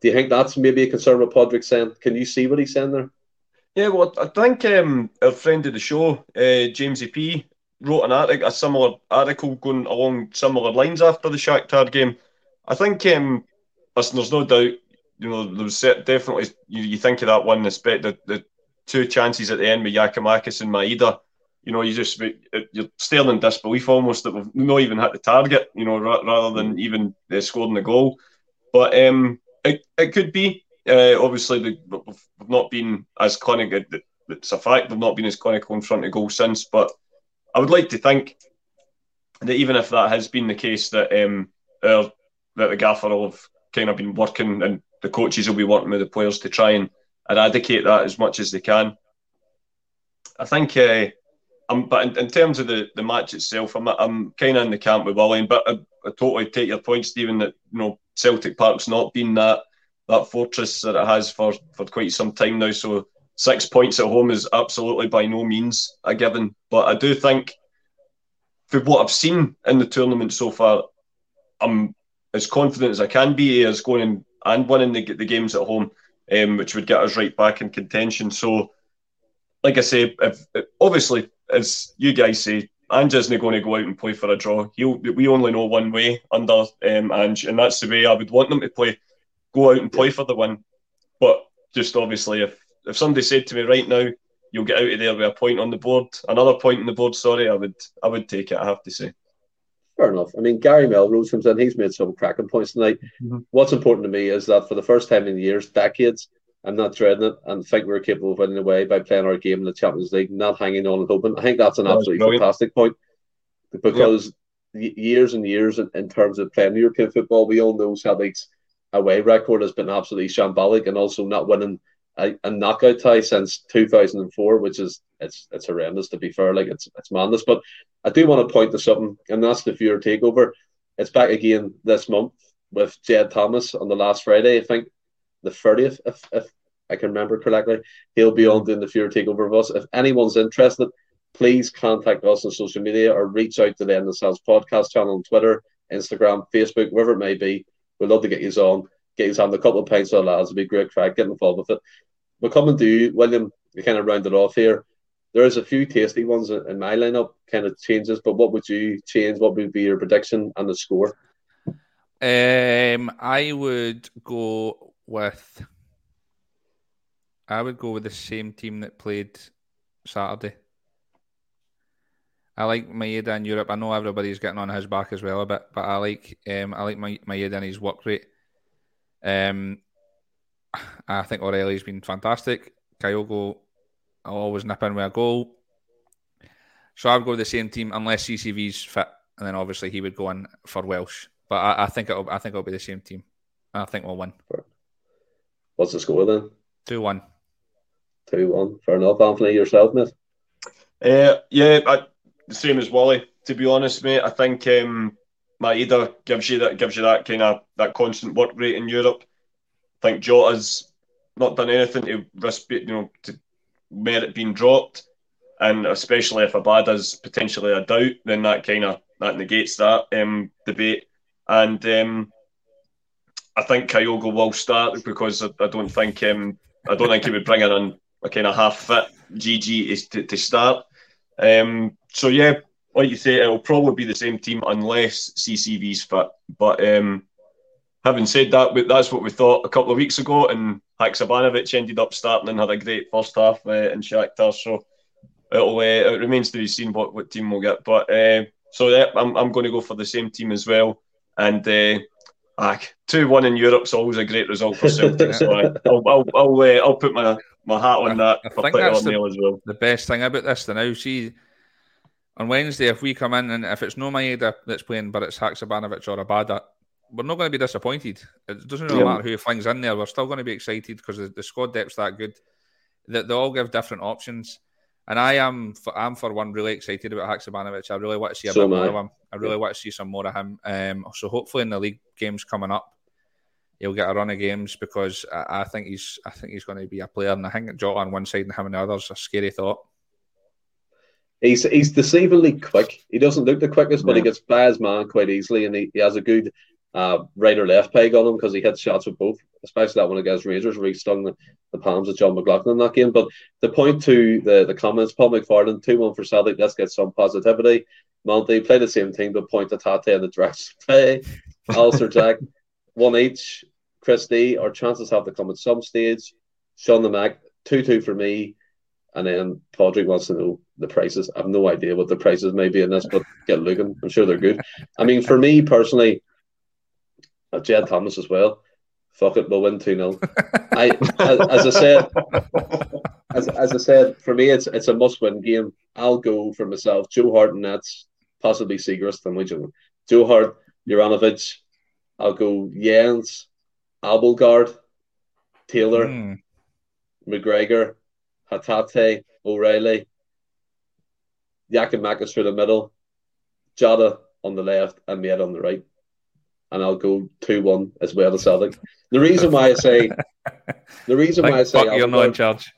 Do you think that's maybe a concern with Padraig saying? Can you see what he's saying there? Yeah, well, I think um, our friend of the show, uh, James P, wrote an article, a similar article going along similar lines after the Shakhtar game. I think, um, listen, there's no doubt, you know, there was definitely, you, you think of that one, the, the, the two chances at the end with Giakoumakis and Maeda you know, you just you're still in disbelief almost that we've not even hit the target, you know, rather than even uh, scoring the goal. But um, it, it could be. Uh, obviously, the, we've not been as clinical. It's a fact we've not been as clinical in front of goal since. But I would like to think that even if that has been the case, that um, that the gaffer will have kind of been working and the coaches will be working with the players to try and eradicate that as much as they can. I think uh, um, but in, in, terms of the, the match itself, I'm, I'm kind of in the camp with William, but I, I, totally take your point, Stephen, that you know Celtic Park's not been that that fortress that it has for, for quite some time now. So six points at home is absolutely by no means a given. But I do think, for what I've seen in the tournament so far, I'm as confident as I can be as going and winning the, the games at home, um, which would get us right back in contention. So, like I say, if, obviously as you guys say, Ange isn't going to go out and play for a draw. He'll, we only know one way under um, Ange, and that's the way I would want them to play. Go out and play for the win. But just obviously, if, if somebody said to me right now, you'll get out of there with a point on the board, another point on the board, sorry, I would I would take it, I have to say. Fair enough. I mean, Gary Melrose comes in, he's made some cracking points tonight. Mm-hmm. What's important to me is that for the first time in years, decades, I'm not dreading it and think we're capable of winning away by playing our game in the Champions League, not hanging on and hoping. I think that's an absolutely fantastic point because years and years in, in, terms of playing European football, we all know Celtic's away record has been absolutely shambolic and also not winning a, a knockout tie since 2004, which is it's it's horrendous to be fair. Like it's it's madness. But I do want to point to something, and that's the Fear takeover. It's back again this month with Jed Thomas on the last Friday. I think the 30th, if, if I can remember correctly. He'll be on doing the Fear Takeover of us. If anyone's interested, please contact us on social media or reach out to the Endless Celts podcast channel on Twitter, Instagram, Facebook, wherever it may be. We'd love to get you on, get you on a couple of pints of lads. It'd be great crack, get involved with it. We're coming to you, William, we kind of round it off here. There's a few tasty ones in my lineup, kind of changes, but what would you change? What would be your prediction and the score? Um, I would go with. I would go with the same team that played Saturday. I like Maeda in Europe. I know everybody's getting on his back as well a bit, but I like um, I like Maeda and his work rate. Um, I think O'Riley's been fantastic. Kyogo, I'll always nip in with a goal. So I'd go with the same team unless CCV's fit, and then obviously he would go in for Welsh. But I, I think it'll I think it'll be the same team. I think we'll win. What's the score then? Two one. Two one. Fair enough. Anthony, yourself, mate. Uh, yeah, I, the same as Wally. To be honest, mate, I think um, Maeda gives you that gives you that kind of that constant work rate in Europe. I think Jota's not done anything to risk, you know, to merit being dropped, and especially if Abada's potentially a doubt, then that kind of that negates that um, debate. And um, I think Kyogo will start because I, I don't think um, I don't think he would bring in a kind of half fit GG is to, to start. Um, so yeah, like you say, it'll probably be the same team unless CCV's fit. But um, having said that, that's what we thought a couple of weeks ago, and Haksabanovic ended up starting and had a great first half uh, in Shakhtar. So it'll uh, it remains to be seen what, what team we'll get. But uh, so yeah, I'm I'm going to go for the same team as well, and. Uh, two one in Europe's always a great result for Celtic. so I, will I'll I'll, uh, I'll put my, my hat on that. I, I think that's the, as well. the best thing about this. The now see on Wednesday, if we come in and if it's no Maeda that's playing, but it's Haksabanovic or Abada, we're not going to be disappointed. It doesn't really yeah. matter who flings in there. We're still going to be excited because the, the squad depth's that good. That they, they all give different options. And I am, for, I'm for one, really excited about Haksabanovic. I really want to see a so bit more of him. I really yeah. want to see some more of him. Um, so hopefully in the league games coming up, he'll get a run of games because I, I think he's, I think he's going to be a player. And I think Jota on one side and him on the other is a scary thought. He's he's deceivingly quick. He doesn't look the quickest, but he gets by his man quite easily, and he, he has a good uh, right or left peg on him because he hits shots with both, especially that one against Rangers where he stung the, the palms of Jon McLaughlin in that game. But the point to the, the comments, Paul McFarland, 2 1 for Celtic, let's get some positivity. Monty play the same team, but point to Tate and the dress play. Alistair Jack, one each. Christie, our chances have to come at some stage. Sean the Mac, 2 2 for me. And then Padraig wants to know the prices. I have no idea what the prices may be in this, but get looking. I'm sure they're good. I mean, for me personally, uh, Jed Thomas as well. Fuck it, we'll win 2 0. I, as, as, I said, as, as I said, for me, it's it's a must win game. I'll go for myself. Joe Hart and that's possibly Siegrist and which Joe Hart, Juranovic. I'll go Jenz, Abildgaard, Taylor, mm. McGregor, Hatate, O'Riley, Giakoumakis through the middle, Jota on the left, and Maeda on the right. And I'll go 2 1 as well as Celtic. The reason why I say, the reason why I say, you're not in charge.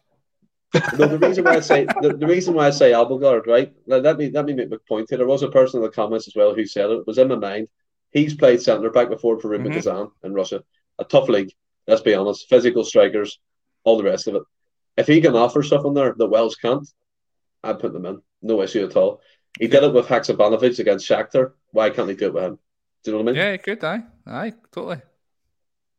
no, the reason why I say the, the reason why I say Abildgaard, right? Let me let me make my point here. There was a person in the comments as well who said it, it was in my mind. He's played centre back before for Rubin mm-hmm. Kazan in Russia. A tough league, let's be honest. Physical strikers, all the rest of it. If he can offer stuff in there that Wells can't, I'd put them in. No issue at all. He did it with Haksabanovic against Shakhtar. Why can't he do it with him? Do you know what I mean? Yeah, he could. Aye, aye, totally.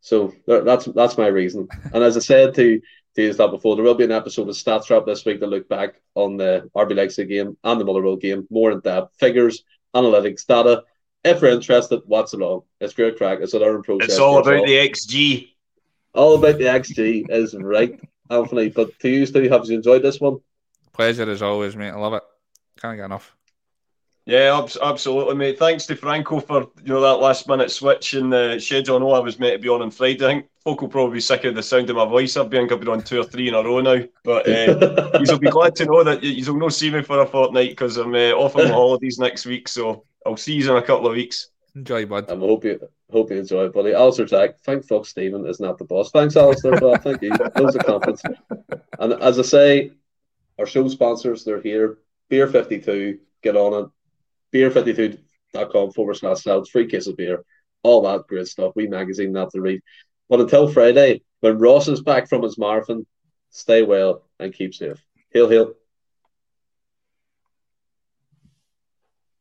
So that's that's my reason. And as I said to to use that before, there will be an episode of Stats Wrap this week to look back on the RB Leipzig game and the Motherwell game, more in depth, figures, analytics, data. If you're interested, watch along. It's great crack. It's a learning process. It's all about the XG. All about the XG is right, Anthony. But to you, Steve, have you enjoyed this one? Pleasure as always, mate. I love it. Can't get enough. Yeah, absolutely, mate. Thanks to Franco for you know that last minute switch in the schedule. I know I was meant to be on on Friday. I think folk will probably be sick of the sound of my voice. I've been, I've been on two or three in a row now. But uh, you'll be glad to know that you'll not see me for a fortnight because I'm uh, off on holidays next week. So I'll see you in a couple of weeks. Enjoy, bud. I hope you hope you enjoy, it, buddy. Alistair Jack, thank fuck Stephen is not the boss. Thanks, Alistair. well, thank you. Loads of confidence. And as I say, our show sponsors, they're here. Beer 52, get on it beer52.com forward slash celts, free case of beer, all that great stuff. We magazine that to read. But until Friday, when Ross is back from his marathon, stay well and keep safe. Hail, hail.